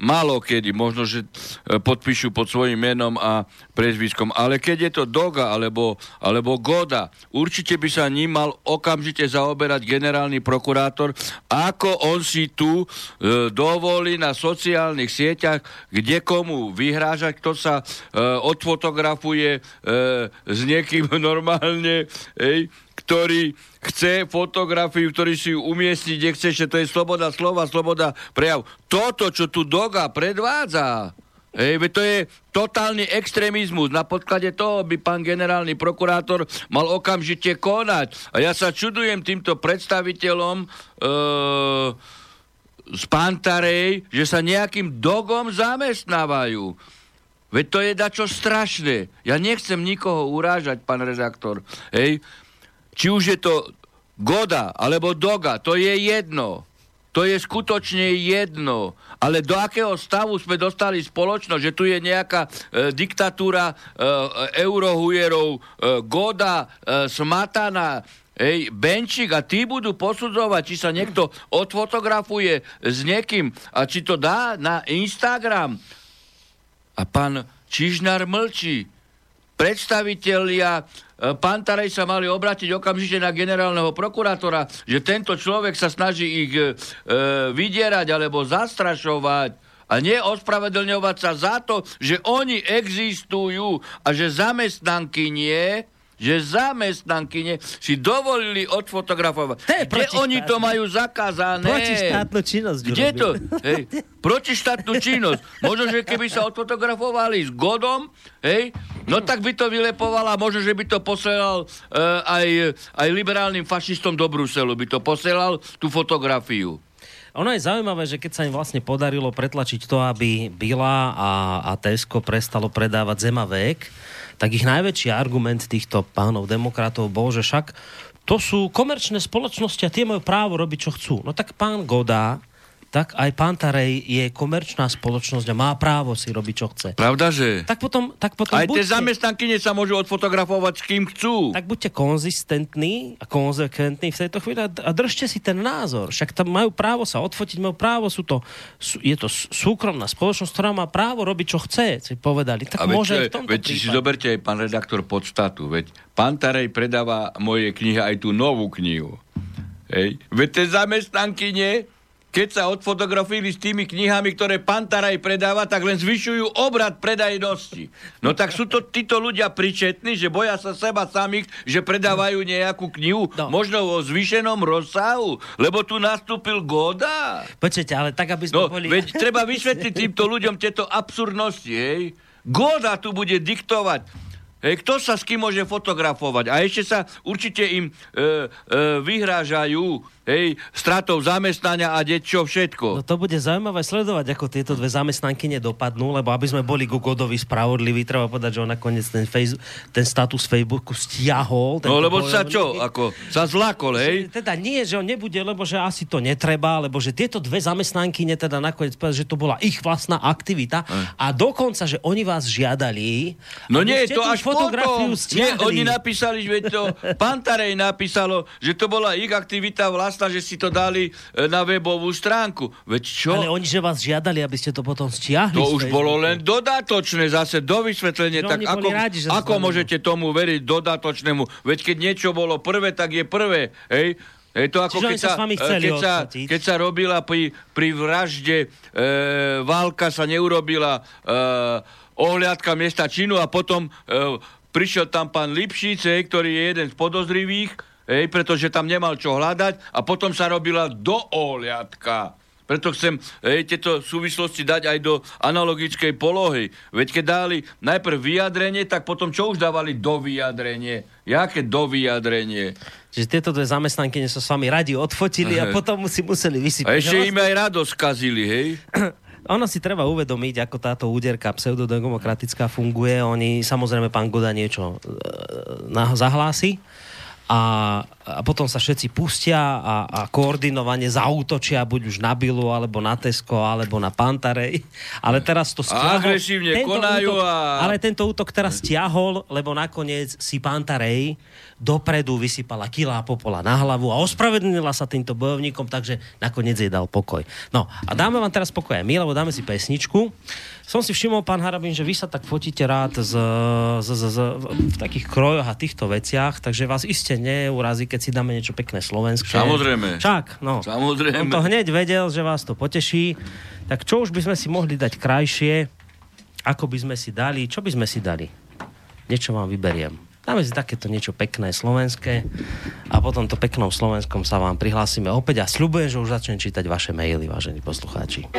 málo kedy, možno, že e, podpíšu pod svojim menom a prezviskom, ale keď je to Doga alebo, alebo Goda, určite by sa ním mal okamžite zaoberať generálny prokurátor, ako on si tu e, dovolí na sociálnych sieťach, kde komu vyhrážať, kto sa e, odfotografuje fotografuje e, s niekým [LAUGHS] normálne, ej, ktorý chce fotografiu, ktorý si ju umiestni, kde chce, že to je sloboda slova, sloboda prejav. Toto, čo tu Doga predvádza, Hej, to je totálny extrémizmus. Na podklade toho by pán generálny prokurátor mal okamžite konať. A ja sa čudujem týmto predstaviteľom e, z Pantarej, že sa nejakým dogom zamestnávajú. Veď to je dačo strašné. Ja nechcem nikoho urážať, pán redaktor. Hej? Či už je to Goda alebo Doga, to je jedno. to je skutočne jedno. Ale do akého stavu sme dostali spoločnosť, že tu je nejaká e, diktatúra e, eurohujerov, e, Goda, e, Smatana, Ej, Benčík a tí budú posudzovať, či sa niekto odfotografuje s niekým a či to dá na Instagram. A pán Čižnár mlčí. Predstavitelia E, Pantarej sa mali obrátiť okamžite na generálneho prokurátora, že tento človek sa snaží ich e, vydierať alebo zastrašovať a nie ospravedlňovať sa za to, že oni existujú a že zamestnanky nie, že zamestnankyne si dovolili odfotografovať. Kde oni to majú zakázané? Protištátnu činnosť. Kde to? Hej, protištátnu činnosť. Možno, že keby sa odfotografovali s Godom, hej, no tak by to vylepovala, možno, že by to posielal uh, aj, aj liberálnym fašistom do Bruselu, by to posielal tú fotografiu. Ono je zaujímavé, že keď sa im vlastne podarilo pretlačiť to, aby Bila a, a Tesco prestalo predávať Zemavek, tak ich najväčší argument týchto pánov demokratov bol, že však to sú komerčné spoločnosti a tie majú právo robiť, čo chcú. No tak pán Godá tak aj Pantarej je komerčná spoločnosť a má právo si robiť, čo chce. Pravda, že? Tak potom, tak potom aj buďte, tie zamestnankyne sa môžu odfotografovať s kým chcú. Tak buďte konzistentní a konzekventní v tejto chvíli a držte si ten názor. Však tam majú právo sa odfotiť, majú právo, sú to, sú, je to súkromná spoločnosť, ktorá má právo robiť, čo chce, si povedali. Tak a môže veď, v tomto veď si zoberte aj pán redaktor podstatu, veď Pantarej predáva moje knihy aj tú novú knihu. Hej. Veď tie zamestnankyne keď sa odfotografili s tými knihami, ktoré Pantaraj predáva, tak len zvyšujú obrad predajnosti. No tak sú to títo ľudia pričetní, že boja sa seba samých, že predávajú nejakú knihu, no. možno vo zvýšenom rozsahu, lebo tu nastúpil Goda. Počujete, ale tak, aby sme no, boli... Veď treba [LAUGHS] vysvetliť týmto ľuďom tieto absurdnosti, hej. Goda tu bude diktovať Hej, kto sa s kým môže fotografovať? A ešte sa určite im e, e, vyhrážajú hej, stratou zamestnania a čo všetko. No to bude zaujímavé sledovať, ako tieto dve zamestnanky nedopadnú, lebo aby sme boli ku Godovi spravodliví, treba povedať, že on nakoniec ten, face, ten status Facebooku stiahol. No lebo sa čo, ako sa zlakol, hej? Teda nie, že on nebude, lebo že asi to netreba, lebo že tieto dve zamestnanky teda nakoniec povedať, že to bola ich vlastná aktivita hm. a dokonca, že oni vás žiadali. No nie, to až fotografiu potom. Nie, oni napísali, že to Pantarej napísalo, že to bola ich aktivita vlastná že si to dali e, na webovú stránku. Veď čo? Ale oni, že vás žiadali, aby ste to potom stiahli. To už bolo len dodatočné zase do vysvetlenia. Tak ako, rádi, ako môžete tomu veriť dodatočnému? Veď keď niečo bolo prvé, tak je prvé. Hej? Je to ako keď sa, e, keď, sa, keď sa robila pri, pri vražde, e, válka sa neurobila e, ohliadka miesta činu a potom e, prišiel tam pán Lipšice, ktorý je jeden z podozrivých Hej, pretože tam nemal čo hľadať a potom sa robila do ohliadka. Preto chcem hej, tieto súvislosti dať aj do analogickej polohy. Veď keď dali najprv vyjadrenie, tak potom čo už dávali do vyjadrenie? Jaké do vyjadrenie? Čiže tieto dve zamestnanky sa s vami radi odfotili a potom si museli vysypať. A ešte im aj radosť kazili, hej? [CLEARS THROAT] ono si treba uvedomiť, ako táto úderka pseudodemokratická funguje. Oni, samozrejme, pán Goda niečo e, zahlási a, a potom sa všetci pustia a, a koordinovane zautočia buď už na Bilu, alebo na Tesco, alebo na Pantarej. [LAUGHS] Ale teraz to stiahol. Agresívne konajú útok, a... Ale tento útok teraz stiahol, lebo nakoniec si Pantarej dopredu vysypala kila popola na hlavu a ospravedlnila sa týmto bojovníkom, takže nakoniec jej dal pokoj. No a dáme vám teraz pokoj aj my, lebo dáme si pesničku. Som si všimol, pán Harabin, že vy sa tak fotíte rád z, z, z, z, v takých krojoch a týchto veciach, takže vás iste neurazí, keď si dáme niečo pekné slovenské. Samozrejme. Čak, no. Samozrejme. On to hneď vedel, že vás to poteší. Tak čo už by sme si mohli dať krajšie? Ako by sme si dali? Čo by sme si dali? Niečo vám vyberiem. Dáme si takéto niečo pekné slovenské a potom to peknou slovenskom sa vám prihlásime opäť a sľubujem, že už začnem čítať vaše maily, vážení poslucháči.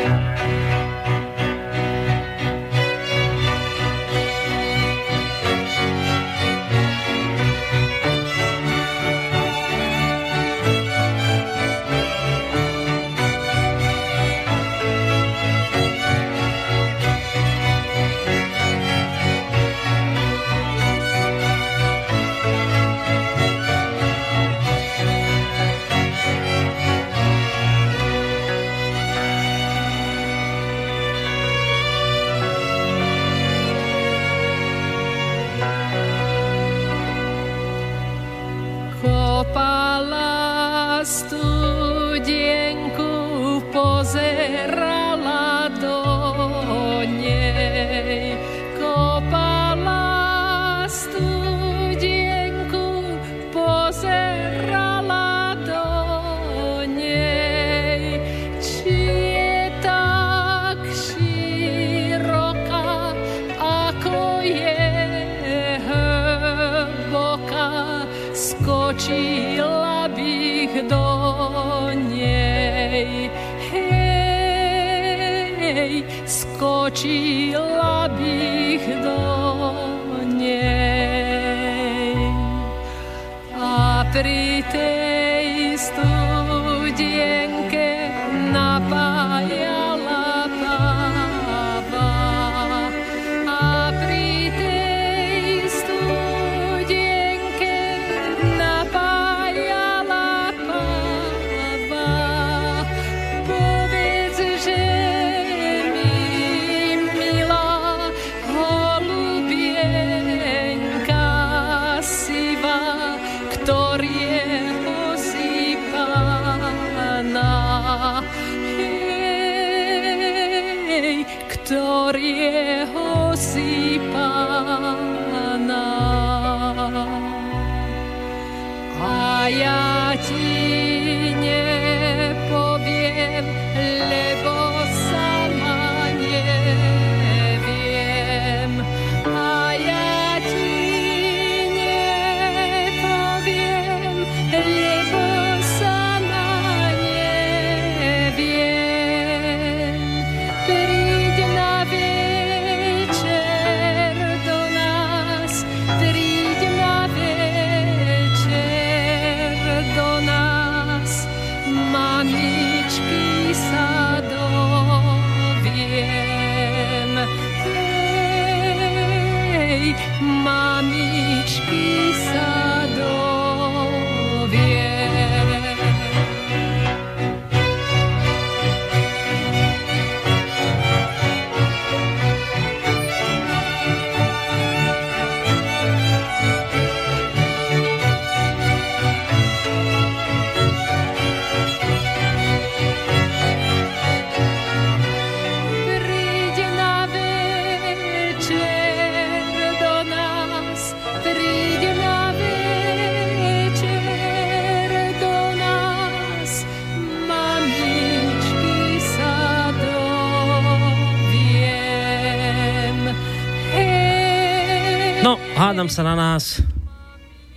Hádam sa na nás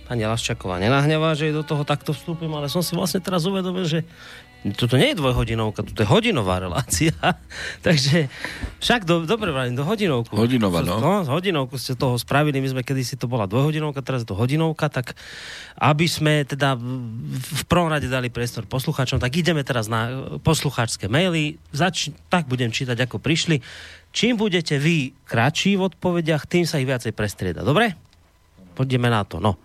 pani Laščaková nenahnevá, že do toho takto vstúpim, ale som si vlastne teraz uvedomil, že toto nie je dvojhodinovka, toto je hodinová relácia. [LAUGHS] Takže však do, dobre do hodinovku. Hodinová, no. no. hodinovku ste toho spravili, my sme kedysi to bola dvojhodinovka, teraz je to hodinovka, tak aby sme teda v prvom rade dali priestor poslucháčom, tak ideme teraz na poslucháčske maily. Zač- tak budem čítať, ako prišli. Čím budete vy kratší v odpovediach, tým sa ich viacej prestrieda. Dobre? Poďme na to, no.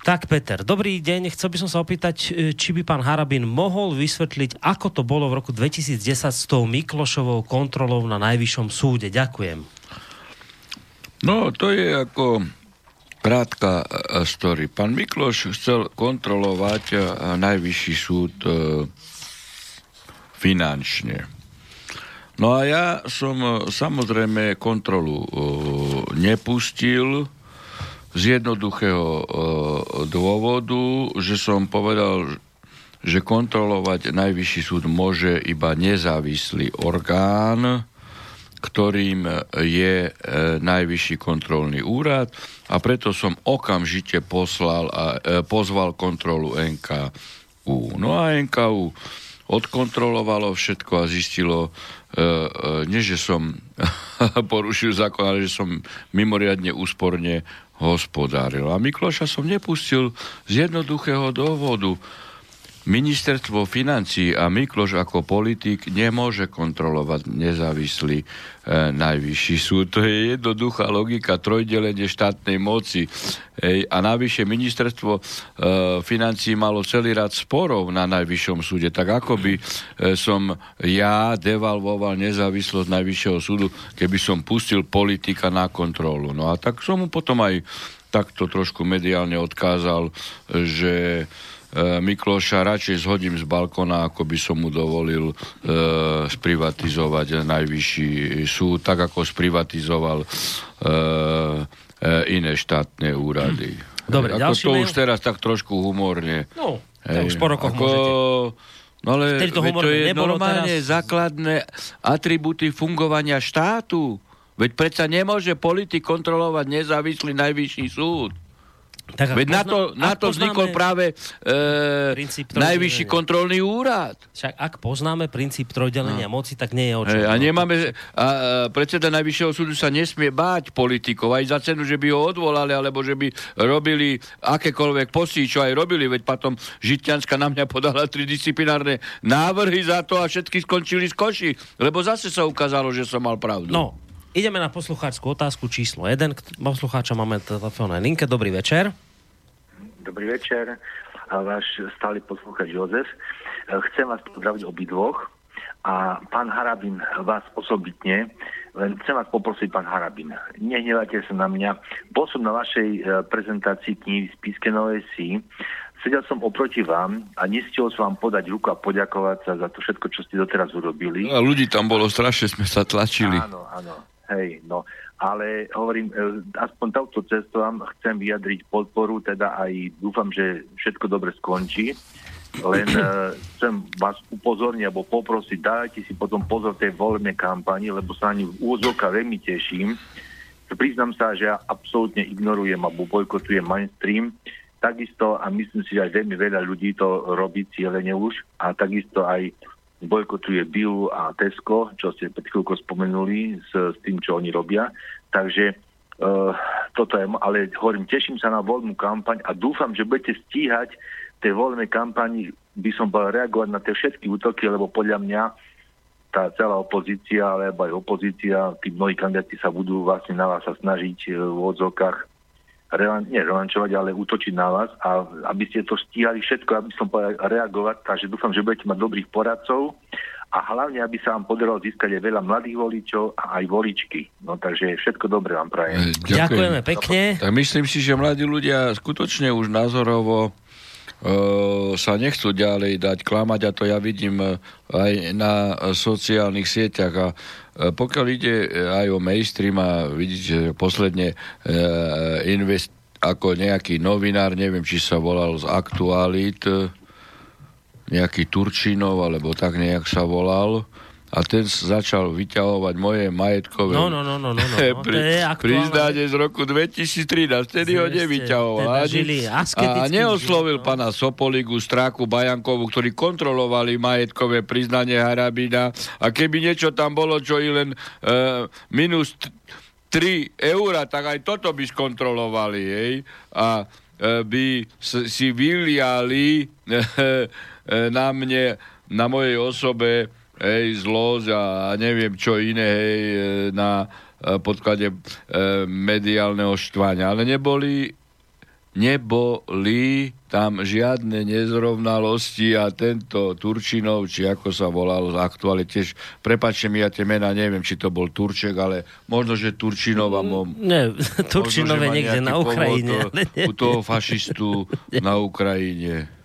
Tak, Peter, dobrý deň. Chcel by som sa opýtať, e, či by pán Harabin mohol vysvetliť, ako to bolo v roku 2010 s tou Miklošovou kontrolou na Najvyššom súde. Ďakujem. No, to je ako krátka e, story. Pán Mikloš chcel kontrolovať e, Najvyšší súd finančne. No a ja som samozrejme kontrolu nepustil, z jednoduchého e, dôvodu, že som povedal, že kontrolovať najvyšší súd môže iba nezávislý orgán, ktorým je e, najvyšší kontrolný úrad a preto som okamžite poslal a, e, pozval kontrolu NKU. No a NKU odkontrolovalo všetko a zistilo, e, e, nie že som [LAUGHS] porušil zákon, ale že som mimoriadne úsporne hospodáril. A Mikloša som nepustil z jednoduchého dôvodu. Ministerstvo financí a Mikloš ako politik nemôže kontrolovať nezávislý e, najvyšší súd. To je jednoduchá logika trojdelenie štátnej moci. Ej, a navyše ministerstvo e, financí malo celý rad sporov na najvyššom súde. Tak ako by e, som ja devalvoval nezávislosť najvyššieho súdu, keby som pustil politika na kontrolu. No a tak som mu potom aj takto trošku mediálne odkázal, že Mikloša radšej zhodím z balkona, ako by som mu dovolil e, sprivatizovať najvyšší súd, tak ako sprivatizoval e, e, iné štátne úrady. Dobre, ako to mail? už teraz tak trošku humorne. No, to už po rokoch ako, môžete. No ale Vtedy to to je normálne teraz- základné atributy fungovania štátu. Veď predsa nemôže politik kontrolovať nezávislý najvyšší súd. Tak, ak Veď na pozná- to, na to vznikol práve e, najvyšší kontrolný úrad. Však ak poznáme princíp trojdelenia moci, tak nie je o čom. Hej, a No, nemáme, a, a predseda Najvyššieho súdu sa nesmie báť politikov aj za cenu, že by ho odvolali, alebo že by robili akékoľvek posí, čo aj robili, veď potom Žitňanská na mňa podala tri disciplinárne návrhy za to a všetky skončili z koši, lebo zase sa ukázalo, že som mal pravdu. No, ideme na poslucháčskú otázku číslo 1. Poslucháča máme na telefónnej linke. Dobrý večer. Dobrý večer, a váš stály poslúchač Jozef. Chcem vás pozdraviť obidvoch a pán Harabin vás osobitne, len chcem vás poprosiť, pán Harabin, nehnevajte sa na mňa. Bol som na vašej e, prezentácii knihy Spíske Novej Si, sedel som oproti vám a nestihol som vám podať ruku a poďakovať sa za to všetko, čo ste doteraz urobili. A ľudí tam bolo strašne, sme sa tlačili. Áno, áno. Hej, no. Ale hovorím, e, aspoň touto cestou vám chcem vyjadriť podporu, teda aj dúfam, že všetko dobre skončí. Len e, chcem vás upozorniť alebo poprosiť, dajte si potom pozor tej voľnej kampani, lebo sa ani v úzovka veľmi teším. Priznám sa, že ja absolútne ignorujem alebo bojkotujem mainstream. Takisto, a myslím si, že aj veľmi veľa ľudí to robí cieľene už, a takisto aj bojkotuje Bill a Tesco, čo ste pred chvíľkou spomenuli s, s tým, čo oni robia. Takže uh, toto je, ale hovorím, teším sa na voľnú kampaň a dúfam, že budete stíhať tej voľnej kampani, by som bol reagovať na tie všetky útoky, lebo podľa mňa tá celá opozícia, alebo aj opozícia, tí mnohí kandidáti sa budú vlastne na vás sa snažiť e, v odzokách relan, nie relančovať, ale útočiť na vás a aby ste to stíhali všetko, aby som povedal reagovať, takže dúfam, že budete mať dobrých poradcov a hlavne, aby sa vám podarilo získať aj veľa mladých voličov a aj voličky. No takže všetko dobré vám prajem. E, Ďakujeme pekne. Tak myslím si, že mladí ľudia skutočne už názorovo sa nechcú ďalej dať klamať a to ja vidím e, aj na sociálnych sieťach. A e, pokiaľ ide aj o mainstream a vidíte, že posledne invest, ako nejaký novinár, neviem, či sa volal z Aktualit, e, nejaký Turčinov, alebo tak nejak sa volal, a ten začal vyťahovať moje majetkové No, no, no, no, no, no. [LAUGHS] Je aktuálne. priznanie z roku 2013. Vtedy ho nevyťahoval. teda ani- žili a neoslovil životom. pána Sopoligu, Stráku, Bajankovu, ktorí kontrolovali majetkové priznanie Harabina. A keby niečo tam bolo, čo i len uh, minus t- 3 eura, tak aj toto by skontrolovali. Hej? A e, by si vyliali [LAUGHS] e, na mne, na mojej osobe hej, zlosť a neviem čo iné hej, e, na e, podklade e, mediálneho štvania. Ale neboli neboli tam žiadne nezrovnalosti a tento Turčinov, či ako sa volal z aktuále, tiež, prepačte mi, ja tie mená neviem, či to bol Turček, ale možno, že Turčinov a mom, Ne, [LAUGHS] že má niekde na povod Ukrajine. to- ale nie. U toho fašistu [LAUGHS] na Ukrajine.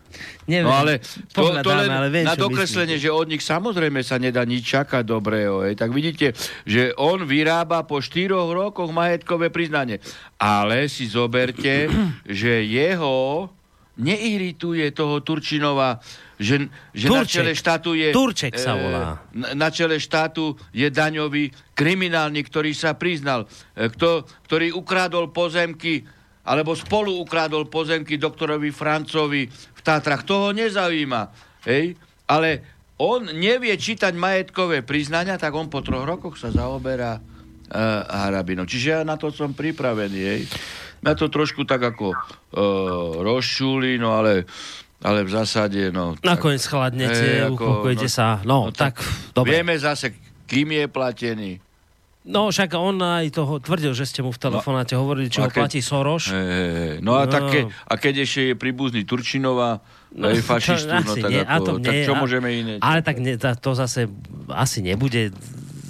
Neviem, No ale to, to len ale viem, na dokreslenie, myslíte. že od nich samozrejme sa nedá nič čakať dobrého. Hej. Tak vidíte, že on vyrába po štyroch rokoch majetkové priznanie. Ale si zoberte, [CLEARS THROAT] že jeho neirituje toho Turčinova, že, že na Turček. čele štátu je... Turček sa eh, volá. Na, na čele štátu je daňový kriminálnik, ktorý sa priznal, eh, kto, ktorý ukradol pozemky alebo spolu ukradol pozemky doktorovi Francovi v Tátrach. To ho nezaujíma. Hej? Ale on nevie čítať majetkové priznania, tak on po troch rokoch sa zaoberá uh, harabinou. Čiže ja na to som pripravený. Hej? Na to trošku tak ako uh, rozšúli, no ale, ale v zásade... No, Nakoniec chladnete, Hej, ako- no- sa. No, no tak, tak dobre. Vieme zase, kým je platený. No, však on aj toho tvrdil, že ste mu v telefonáte hovorili, či ho keď- platí. Hej, hej, hej. No a, No. tak ke, a keď ešte je príbuzný Turčinova, no, aj fašistu, no tak, nie, ako, tak čo a- môžeme iné? Ale tak ne, to zase asi nebude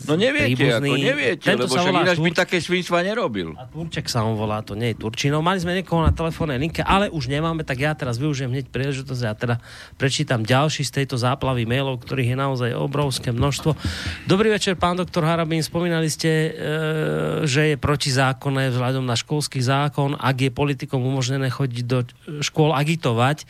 No neviete, príbuzný. ako neviete, Tento lebo však ináč by Tur- také svinstva nerobil. A Turček sa on volá, to nie je Turčinov. Mali sme niekoho na telefónnej linke, ale už nemáme, tak ja teraz využijem hneď príležitosť a teda prečítam ďalší z tejto záplavy mailov, ktorých je naozaj obrovské množstvo. Dobrý večer, pán doktor Harabín. Spomínali ste, e, že je protizákonné vzhľadom na školský zákon, ak je politikom umožnené chodiť do škôl agitovať.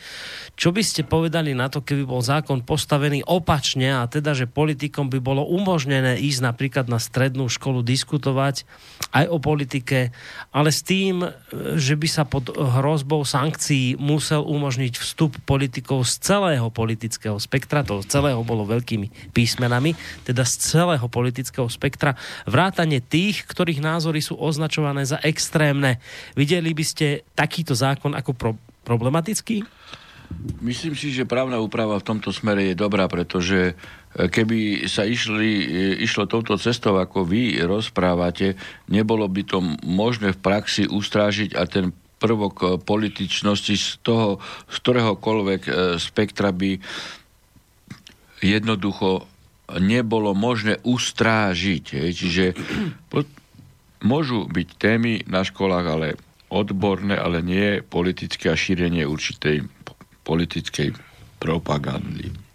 Čo by ste povedali na to, keby bol zákon postavený opačne a teda, že politikom by bolo umožnené ísť napríklad na strednú školu diskutovať aj o politike, ale s tým, e, že by sa pod hrozbou sankcií musel umožniť vstup politikov z celého politického spektra, to z celého bolo veľkými písmenami, teda z celého politického spektra, vrátane tých, ktorých názory sú označované za extrémne. Videli by ste takýto zákon ako pro- problematický? Myslím si, že právna úprava v tomto smere je dobrá, pretože keby sa išli, e, išlo touto cestou, ako vy rozprávate, nebolo by to možné v praxi ustrážiť a ten prvok e, političnosti z toho, z ktoréhokoľvek e, spektra by jednoducho nebolo možné ustrážiť. Hej. Čiže môžu byť témy na školách, ale odborné, ale nie politické a šírenie určitej po- politickej propagandy.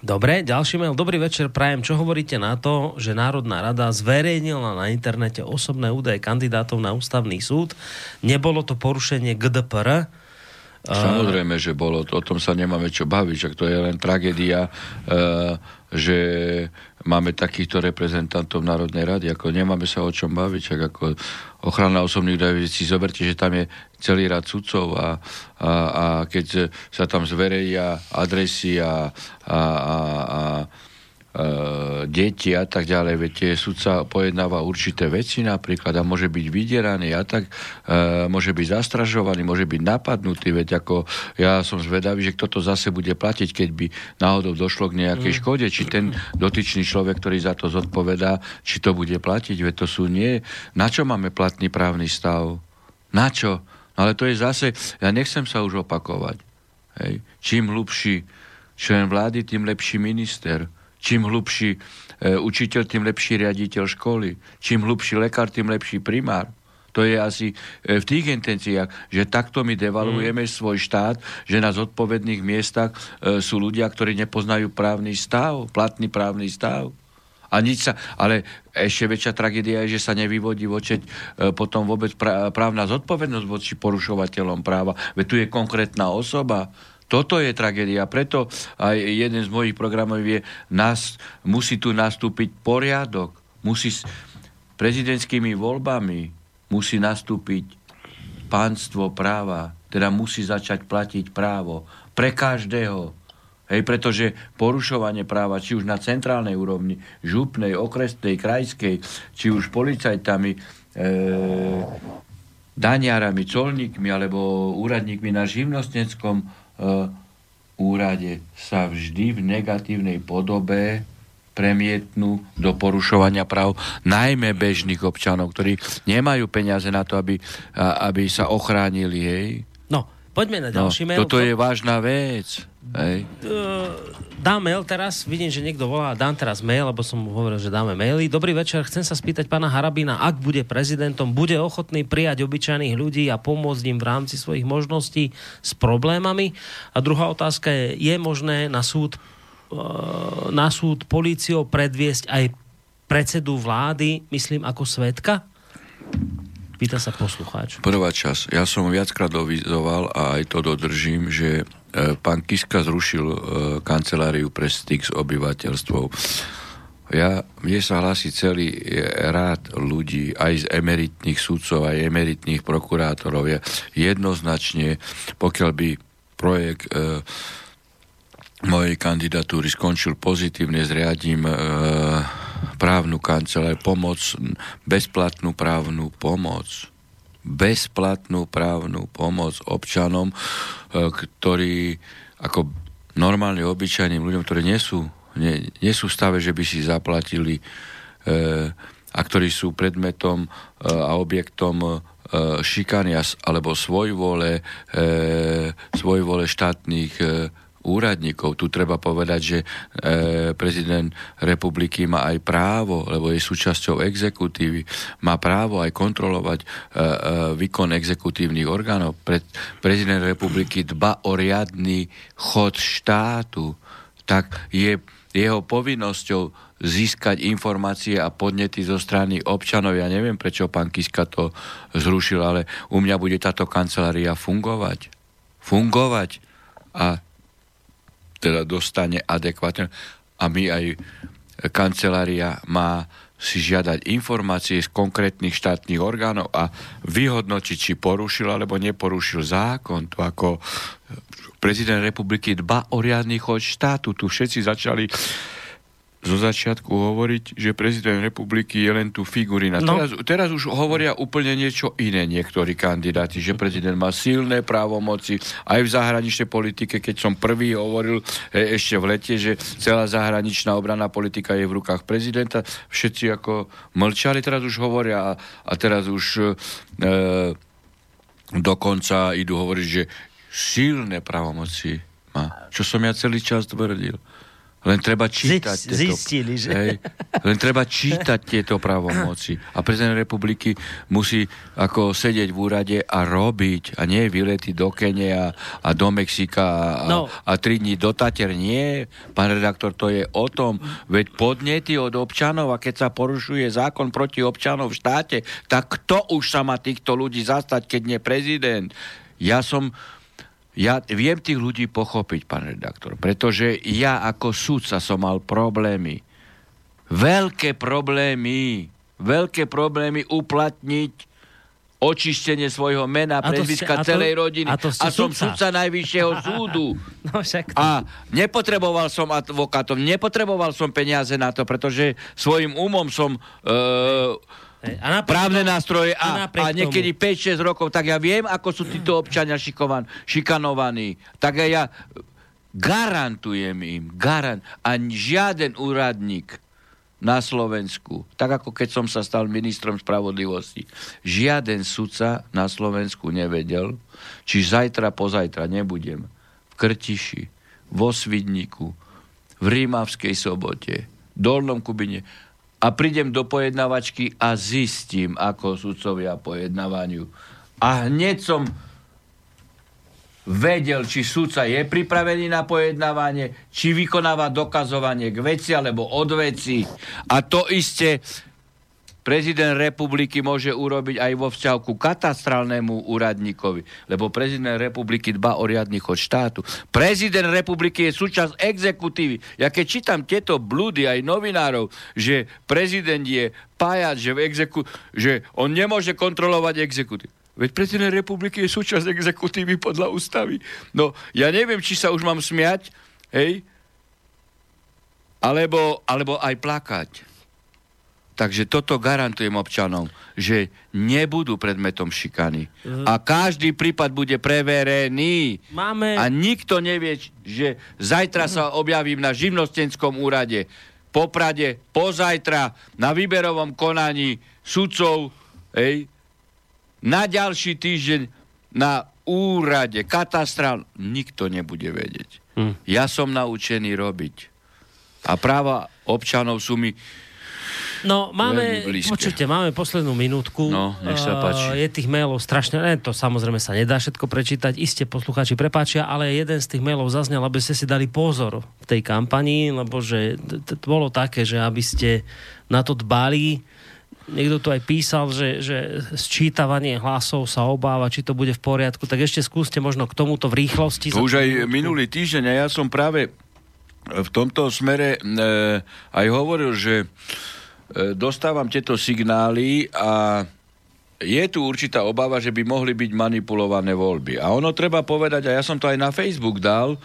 Dobre, ďalší mail. Dobrý večer, prajem. Čo hovoríte na to, že Národná rada zverejnila na internete osobné údaje kandidátov na ústavný súd? Nebolo to porušenie GDPR? Samozrejme, že bolo, o tom sa nemáme čo baviť, však to je len tragédia, e, že máme takýchto reprezentantov Národnej rady, ako nemáme sa o čom baviť, však ako ochrana osobných údajov, si zoberte, že tam je celý rad sudcov a, a, a keď sa tam zverejia adresy a, a, a, a deti a tak ďalej, veď tie sudca pojednáva určité veci napríklad a môže byť vydieraný a tak e, môže byť zastražovaný, môže byť napadnutý, veď ako ja som zvedavý, že kto to zase bude platiť, keď by náhodou došlo k nejakej škode, či ten dotyčný človek, ktorý za to zodpovedá, či to bude platiť, veď to sú nie. Na čo máme platný právny stav? Na čo? No ale to je zase, ja nechcem sa už opakovať. Hej. Čím hlubší člen vlády, tým lepší minister. Čím hlubší e, učiteľ, tým lepší riaditeľ školy. Čím hlubší lekár, tým lepší primár. To je asi e, v tých intenciách, že takto my devalujeme mm. svoj štát, že na zodpovedných miestach e, sú ľudia, ktorí nepoznajú právny stav, platný právny stav. A nič sa, ale ešte väčšia tragédia je, že sa nevyvodí vočeť e, potom vôbec pra, právna zodpovednosť voči porušovateľom práva. Veď tu je konkrétna osoba. Toto je tragédia. Preto aj jeden z mojich programov je, nás, musí tu nastúpiť poriadok. Musí s prezidentskými voľbami musí nastúpiť pánstvo práva. Teda musí začať platiť právo. Pre každého. Hej, pretože porušovanie práva, či už na centrálnej úrovni, župnej, okresnej, krajskej, či už policajtami, e, daniarami, colníkmi alebo úradníkmi na živnostenskom úrade sa vždy v negatívnej podobe premietnú do porušovania práv najmä bežných občanov, ktorí nemajú peniaze na to, aby, aby sa ochránili. Hej. No, poďme na No, ďalší mail. toto je vážna vec. Hej. Uh, dám mail teraz, vidím, že niekto volá, dám teraz mail, lebo som mu hovoril, že dáme maily. Dobrý večer, chcem sa spýtať pána Harabina, ak bude prezidentom, bude ochotný prijať obyčajných ľudí a pomôcť im v rámci svojich možností s problémami? A druhá otázka je, je možné na súd, uh, na súd políciou predviesť aj predsedu vlády, myslím, ako svetka? Pýta sa poslucháč. Prvá čas. Ja som viackrát dovizoval a aj to dodržím, že e, pán Kiska zrušil e, kanceláriu pre styk s obyvateľstvom. Ja, mne sa hlási celý rád ľudí, aj z emeritných sudcov, aj emeritných prokurátorov. Ja jednoznačne, pokiaľ by projekt e, mojej kandidatúry skončil pozitívne, zriadím e, právnu kanceláriu, pomoc, bezplatnú právnu pomoc. Bezplatnú právnu pomoc občanom, e, ktorí ako normálne obyčajným ľuďom, ktorí nie sú, nie, nie sú v stave, že by si zaplatili e, a ktorí sú predmetom e, a objektom šikany alebo svojvole, svojvole štátnych úradníkov. Tu treba povedať, že e, prezident republiky má aj právo, lebo je súčasťou exekutívy, má právo aj kontrolovať e, e, výkon exekutívnych orgánov. Pre, prezident republiky dba o riadny chod štátu. Tak je jeho povinnosťou získať informácie a podnety zo strany občanov. Ja neviem, prečo pán Kiska to zrušil, ale u mňa bude táto kancelária fungovať. Fungovať. A teda dostane adekvátne. A my aj kancelária má si žiadať informácie z konkrétnych štátnych orgánov a vyhodnočiť, či porušil alebo neporušil zákon. To ako prezident republiky dba o riadny chod štátu. Tu všetci začali zo začiatku hovoriť, že prezident republiky je len tu figurina. No. Teraz, teraz už hovoria úplne niečo iné niektorí kandidáti, že prezident má silné právomoci aj v zahraničnej politike, keď som prvý hovoril e, ešte v lete, že celá zahraničná obranná politika je v rukách prezidenta. Všetci ako mlčali, teraz už hovoria a, a teraz už e, dokonca idú hovoriť, že silné právomoci má. Čo som ja celý čas tvrdil. Len treba čítať Zic, tieto, zistili, že? Hej, len treba čítať tieto právomoci. A prezident republiky musí ako sedieť v úrade a robiť. A nie vylety do Kene a, a do Mexika a, no. a tri dní do Tater. Nie, pán redaktor, to je o tom. Veď podnety od občanov a keď sa porušuje zákon proti občanov v štáte, tak kto už sa má týchto ľudí zastať, keď nie prezident? Ja som ja viem tých ľudí pochopiť, pán redaktor, pretože ja ako sudca som mal problémy. Veľké problémy. Veľké problémy uplatniť očistenie svojho mena, prezviska celej rodiny. A, a som sudca najvyššieho [LAUGHS] súdu. No, však to... A nepotreboval som advokátov, nepotreboval som peniaze na to, pretože svojim umom som... Uh, a právne nástroje a, a, a niekedy 5-6 rokov, tak ja viem, ako sú títo občania šikovan, šikanovaní. Tak ja garantujem im, garant, a žiaden úradník na Slovensku, tak ako keď som sa stal ministrom spravodlivosti, žiaden sudca na Slovensku nevedel, či zajtra, pozajtra nebudem v Krtiši, vo Svidníku, v Rímavskej sobote, v Dolnom Kubine, a prídem do pojednávačky a zistím, ako sudcovia pojednávaniu. A hneď som vedel, či sudca je pripravený na pojednávanie, či vykonáva dokazovanie k veci alebo od veci. A to isté prezident republiky môže urobiť aj vo vzťahu ku katastrálnemu úradníkovi, lebo prezident republiky dba o riadny chod štátu. Prezident republiky je súčasť exekutívy. Ja keď čítam tieto blúdy aj novinárov, že prezident je pájať, že, exeku- že on nemôže kontrolovať exekutívu. Veď prezident republiky je súčasť exekutívy podľa ústavy. No, ja neviem, či sa už mám smiať, hej, alebo, alebo aj plakať. Takže toto garantujem občanom, že nebudú predmetom šikany. A každý prípad bude preverený. Máme... A nikto nevie, že zajtra sa objavím na živnostenskom úrade, poprade, pozajtra, na výberovom konaní sudcov, ej, na ďalší týždeň na úrade, katastrál, nikto nebude vedieť. Hm. Ja som naučený robiť. A práva občanov sú mi No, máme, počujte, máme poslednú minútku. No, nech sa páči. Je tých mailov strašne, ne, to samozrejme sa nedá všetko prečítať, iste poslucháči prepáčia, ale jeden z tých mailov zaznel, aby ste si dali pozor v tej kampanii, lebo že to bolo také, že aby ste na to dbali, niekto tu aj písal, že, že sčítavanie hlasov sa obáva, či to bude v poriadku, tak ešte skúste možno k tomuto v rýchlosti. To už aj minulý týždeň a ja som práve v tomto smere e, aj hovoril, že E, dostávam tieto signály a je tu určitá obava, že by mohli byť manipulované voľby. A ono treba povedať, a ja som to aj na Facebook dal,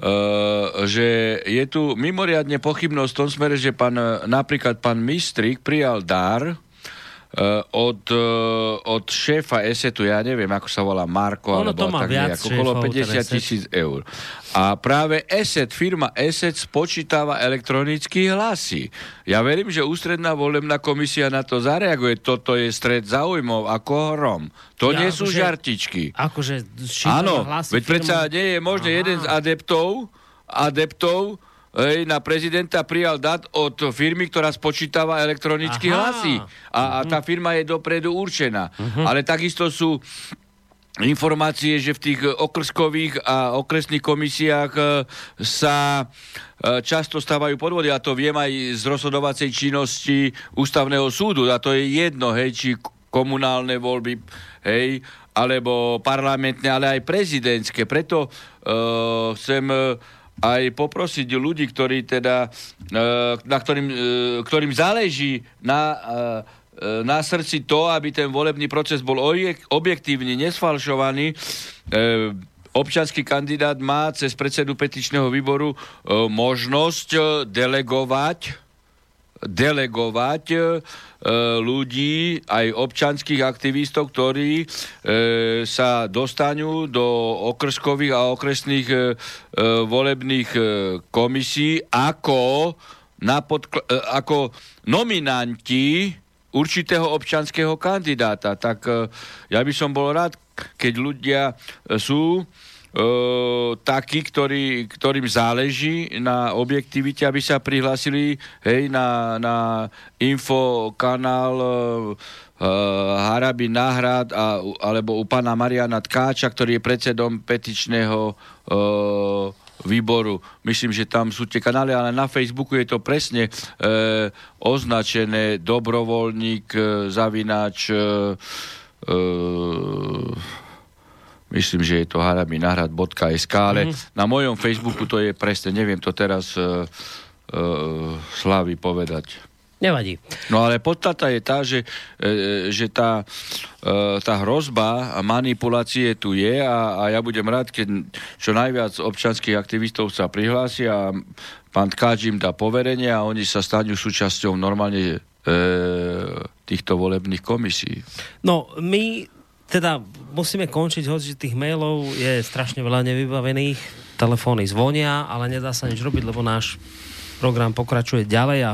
Uh, že je tu mimoriadne pochybnosť v tom smere, že pán, napríklad pán Mistrik prijal dar od, uh, od šéfa ESETu, ja neviem, ako sa volá, Marko, ono alebo to má tak viac nejak, okolo 50 tisíc eur. A práve ESET, firma ESET spočítava elektronické hlasy. Ja verím, že ústredná volebná komisia na to zareaguje. Toto je stred záujmov ako hrom. To ja, nie sú akože, žartičky. Akože Áno, veď firma... predsa nie je možné jeden z adeptov adeptov Ej, na prezidenta prijal dat od firmy, ktorá spočítava elektronické hlasy. A, a tá firma je dopredu určená. Uh-huh. Ale takisto sú informácie, že v tých okrskových a okresných komisiách e, sa e, často stávajú podvody a to viem aj z rozhodovacej činnosti ústavného súdu a to je jedno, hej, či komunálne voľby, hej, alebo parlamentné, ale aj prezidentské. Preto uh, chcem uh, aj poprosiť ľudí, ktorí teda, e, na ktorým, e, ktorým záleží na, e, na srdci to, aby ten volebný proces bol objektívne nesfalšovaný. Občanský kandidát má cez predsedu petičného výboru možnosť delegovať delegovať e, ľudí, aj občanských aktivistov, ktorí e, sa dostanú do okrskových a okresných e, volebných komisí ako, na podkl- ako nominanti určitého občanského kandidáta. Tak ja by som bol rád, keď ľudia sú uh, takí, ktorí, ktorým záleží na objektivite, aby sa prihlásili hej, na, na infokanál uh, Harabi Náhrad a, alebo u pána Mariana Tkáča, ktorý je predsedom petičného uh, výboru. Myslím, že tam sú tie kanály, ale na Facebooku je to presne e, označené dobrovoľník, e, zavináč e, e, myslím, že je to haraminahrad.sk, ale mm-hmm. na mojom Facebooku to je presne, neviem to teraz uh, uh, Slávy povedať. Nevadí. No ale podstata je tá, že, e, že tá, e, tá hrozba a manipulácie tu je a, a ja budem rád, keď čo najviac občanských aktivistov sa prihlási a pán Tkáč im dá poverenie a oni sa stanú súčasťou normálne e, týchto volebných komisí. No, my teda musíme končiť, hoď tých mailov je strašne veľa nevybavených, telefóny zvonia, ale nedá sa nič robiť, lebo náš program pokračuje ďalej a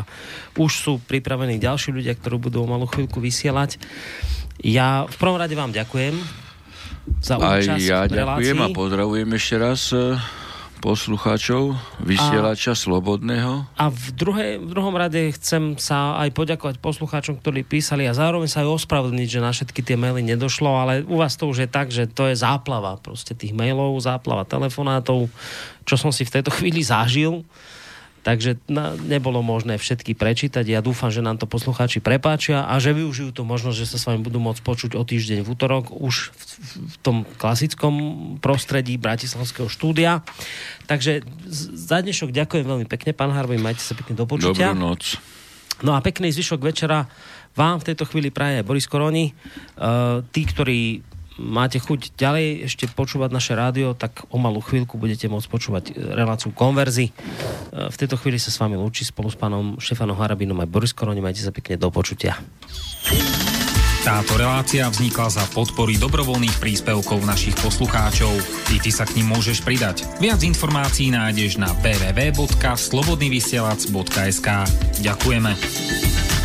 už sú pripravení ďalší ľudia, ktorí budú o malú chvíľku vysielať. Ja v prvom rade vám ďakujem za účasť Aj ja ďakujem a pozdravujem ešte raz eh, poslucháčov, vysielača a, Slobodného. A v, druhej, v druhom rade chcem sa aj poďakovať poslucháčom, ktorí písali a zároveň sa aj ospravedlniť, že na všetky tie maily nedošlo, ale u vás to už je tak, že to je záplava proste tých mailov, záplava telefonátov, čo som si v tejto [LAUGHS] chvíli zažil takže na, nebolo možné všetky prečítať. Ja dúfam, že nám to poslucháči prepáčia a že využijú to možnosť, že sa s vami budú môcť počuť o týždeň v útorok už v, v tom klasickom prostredí Bratislavského štúdia. Takže za dnešok ďakujem veľmi pekne, pán Harvey, majte sa pekne do počutia. Dobrú noc. No a pekný zvyšok večera vám v tejto chvíli praje Boris Koroni. Uh, tí, ktorí máte chuť ďalej ešte počúvať naše rádio, tak o malú chvíľku budete môcť počúvať e, reláciu Konverzy. E, v tejto chvíli sa s vami lúči spolu s pánom Štefanom Harabinom aj Boris Koroni. Majte sa pekne do počutia. Táto relácia vznikla za podpory dobrovoľných príspevkov našich poslucháčov. I ty sa k ním môžeš pridať. Viac informácií nájdeš na www.slobodnyvysielac.sk Ďakujeme.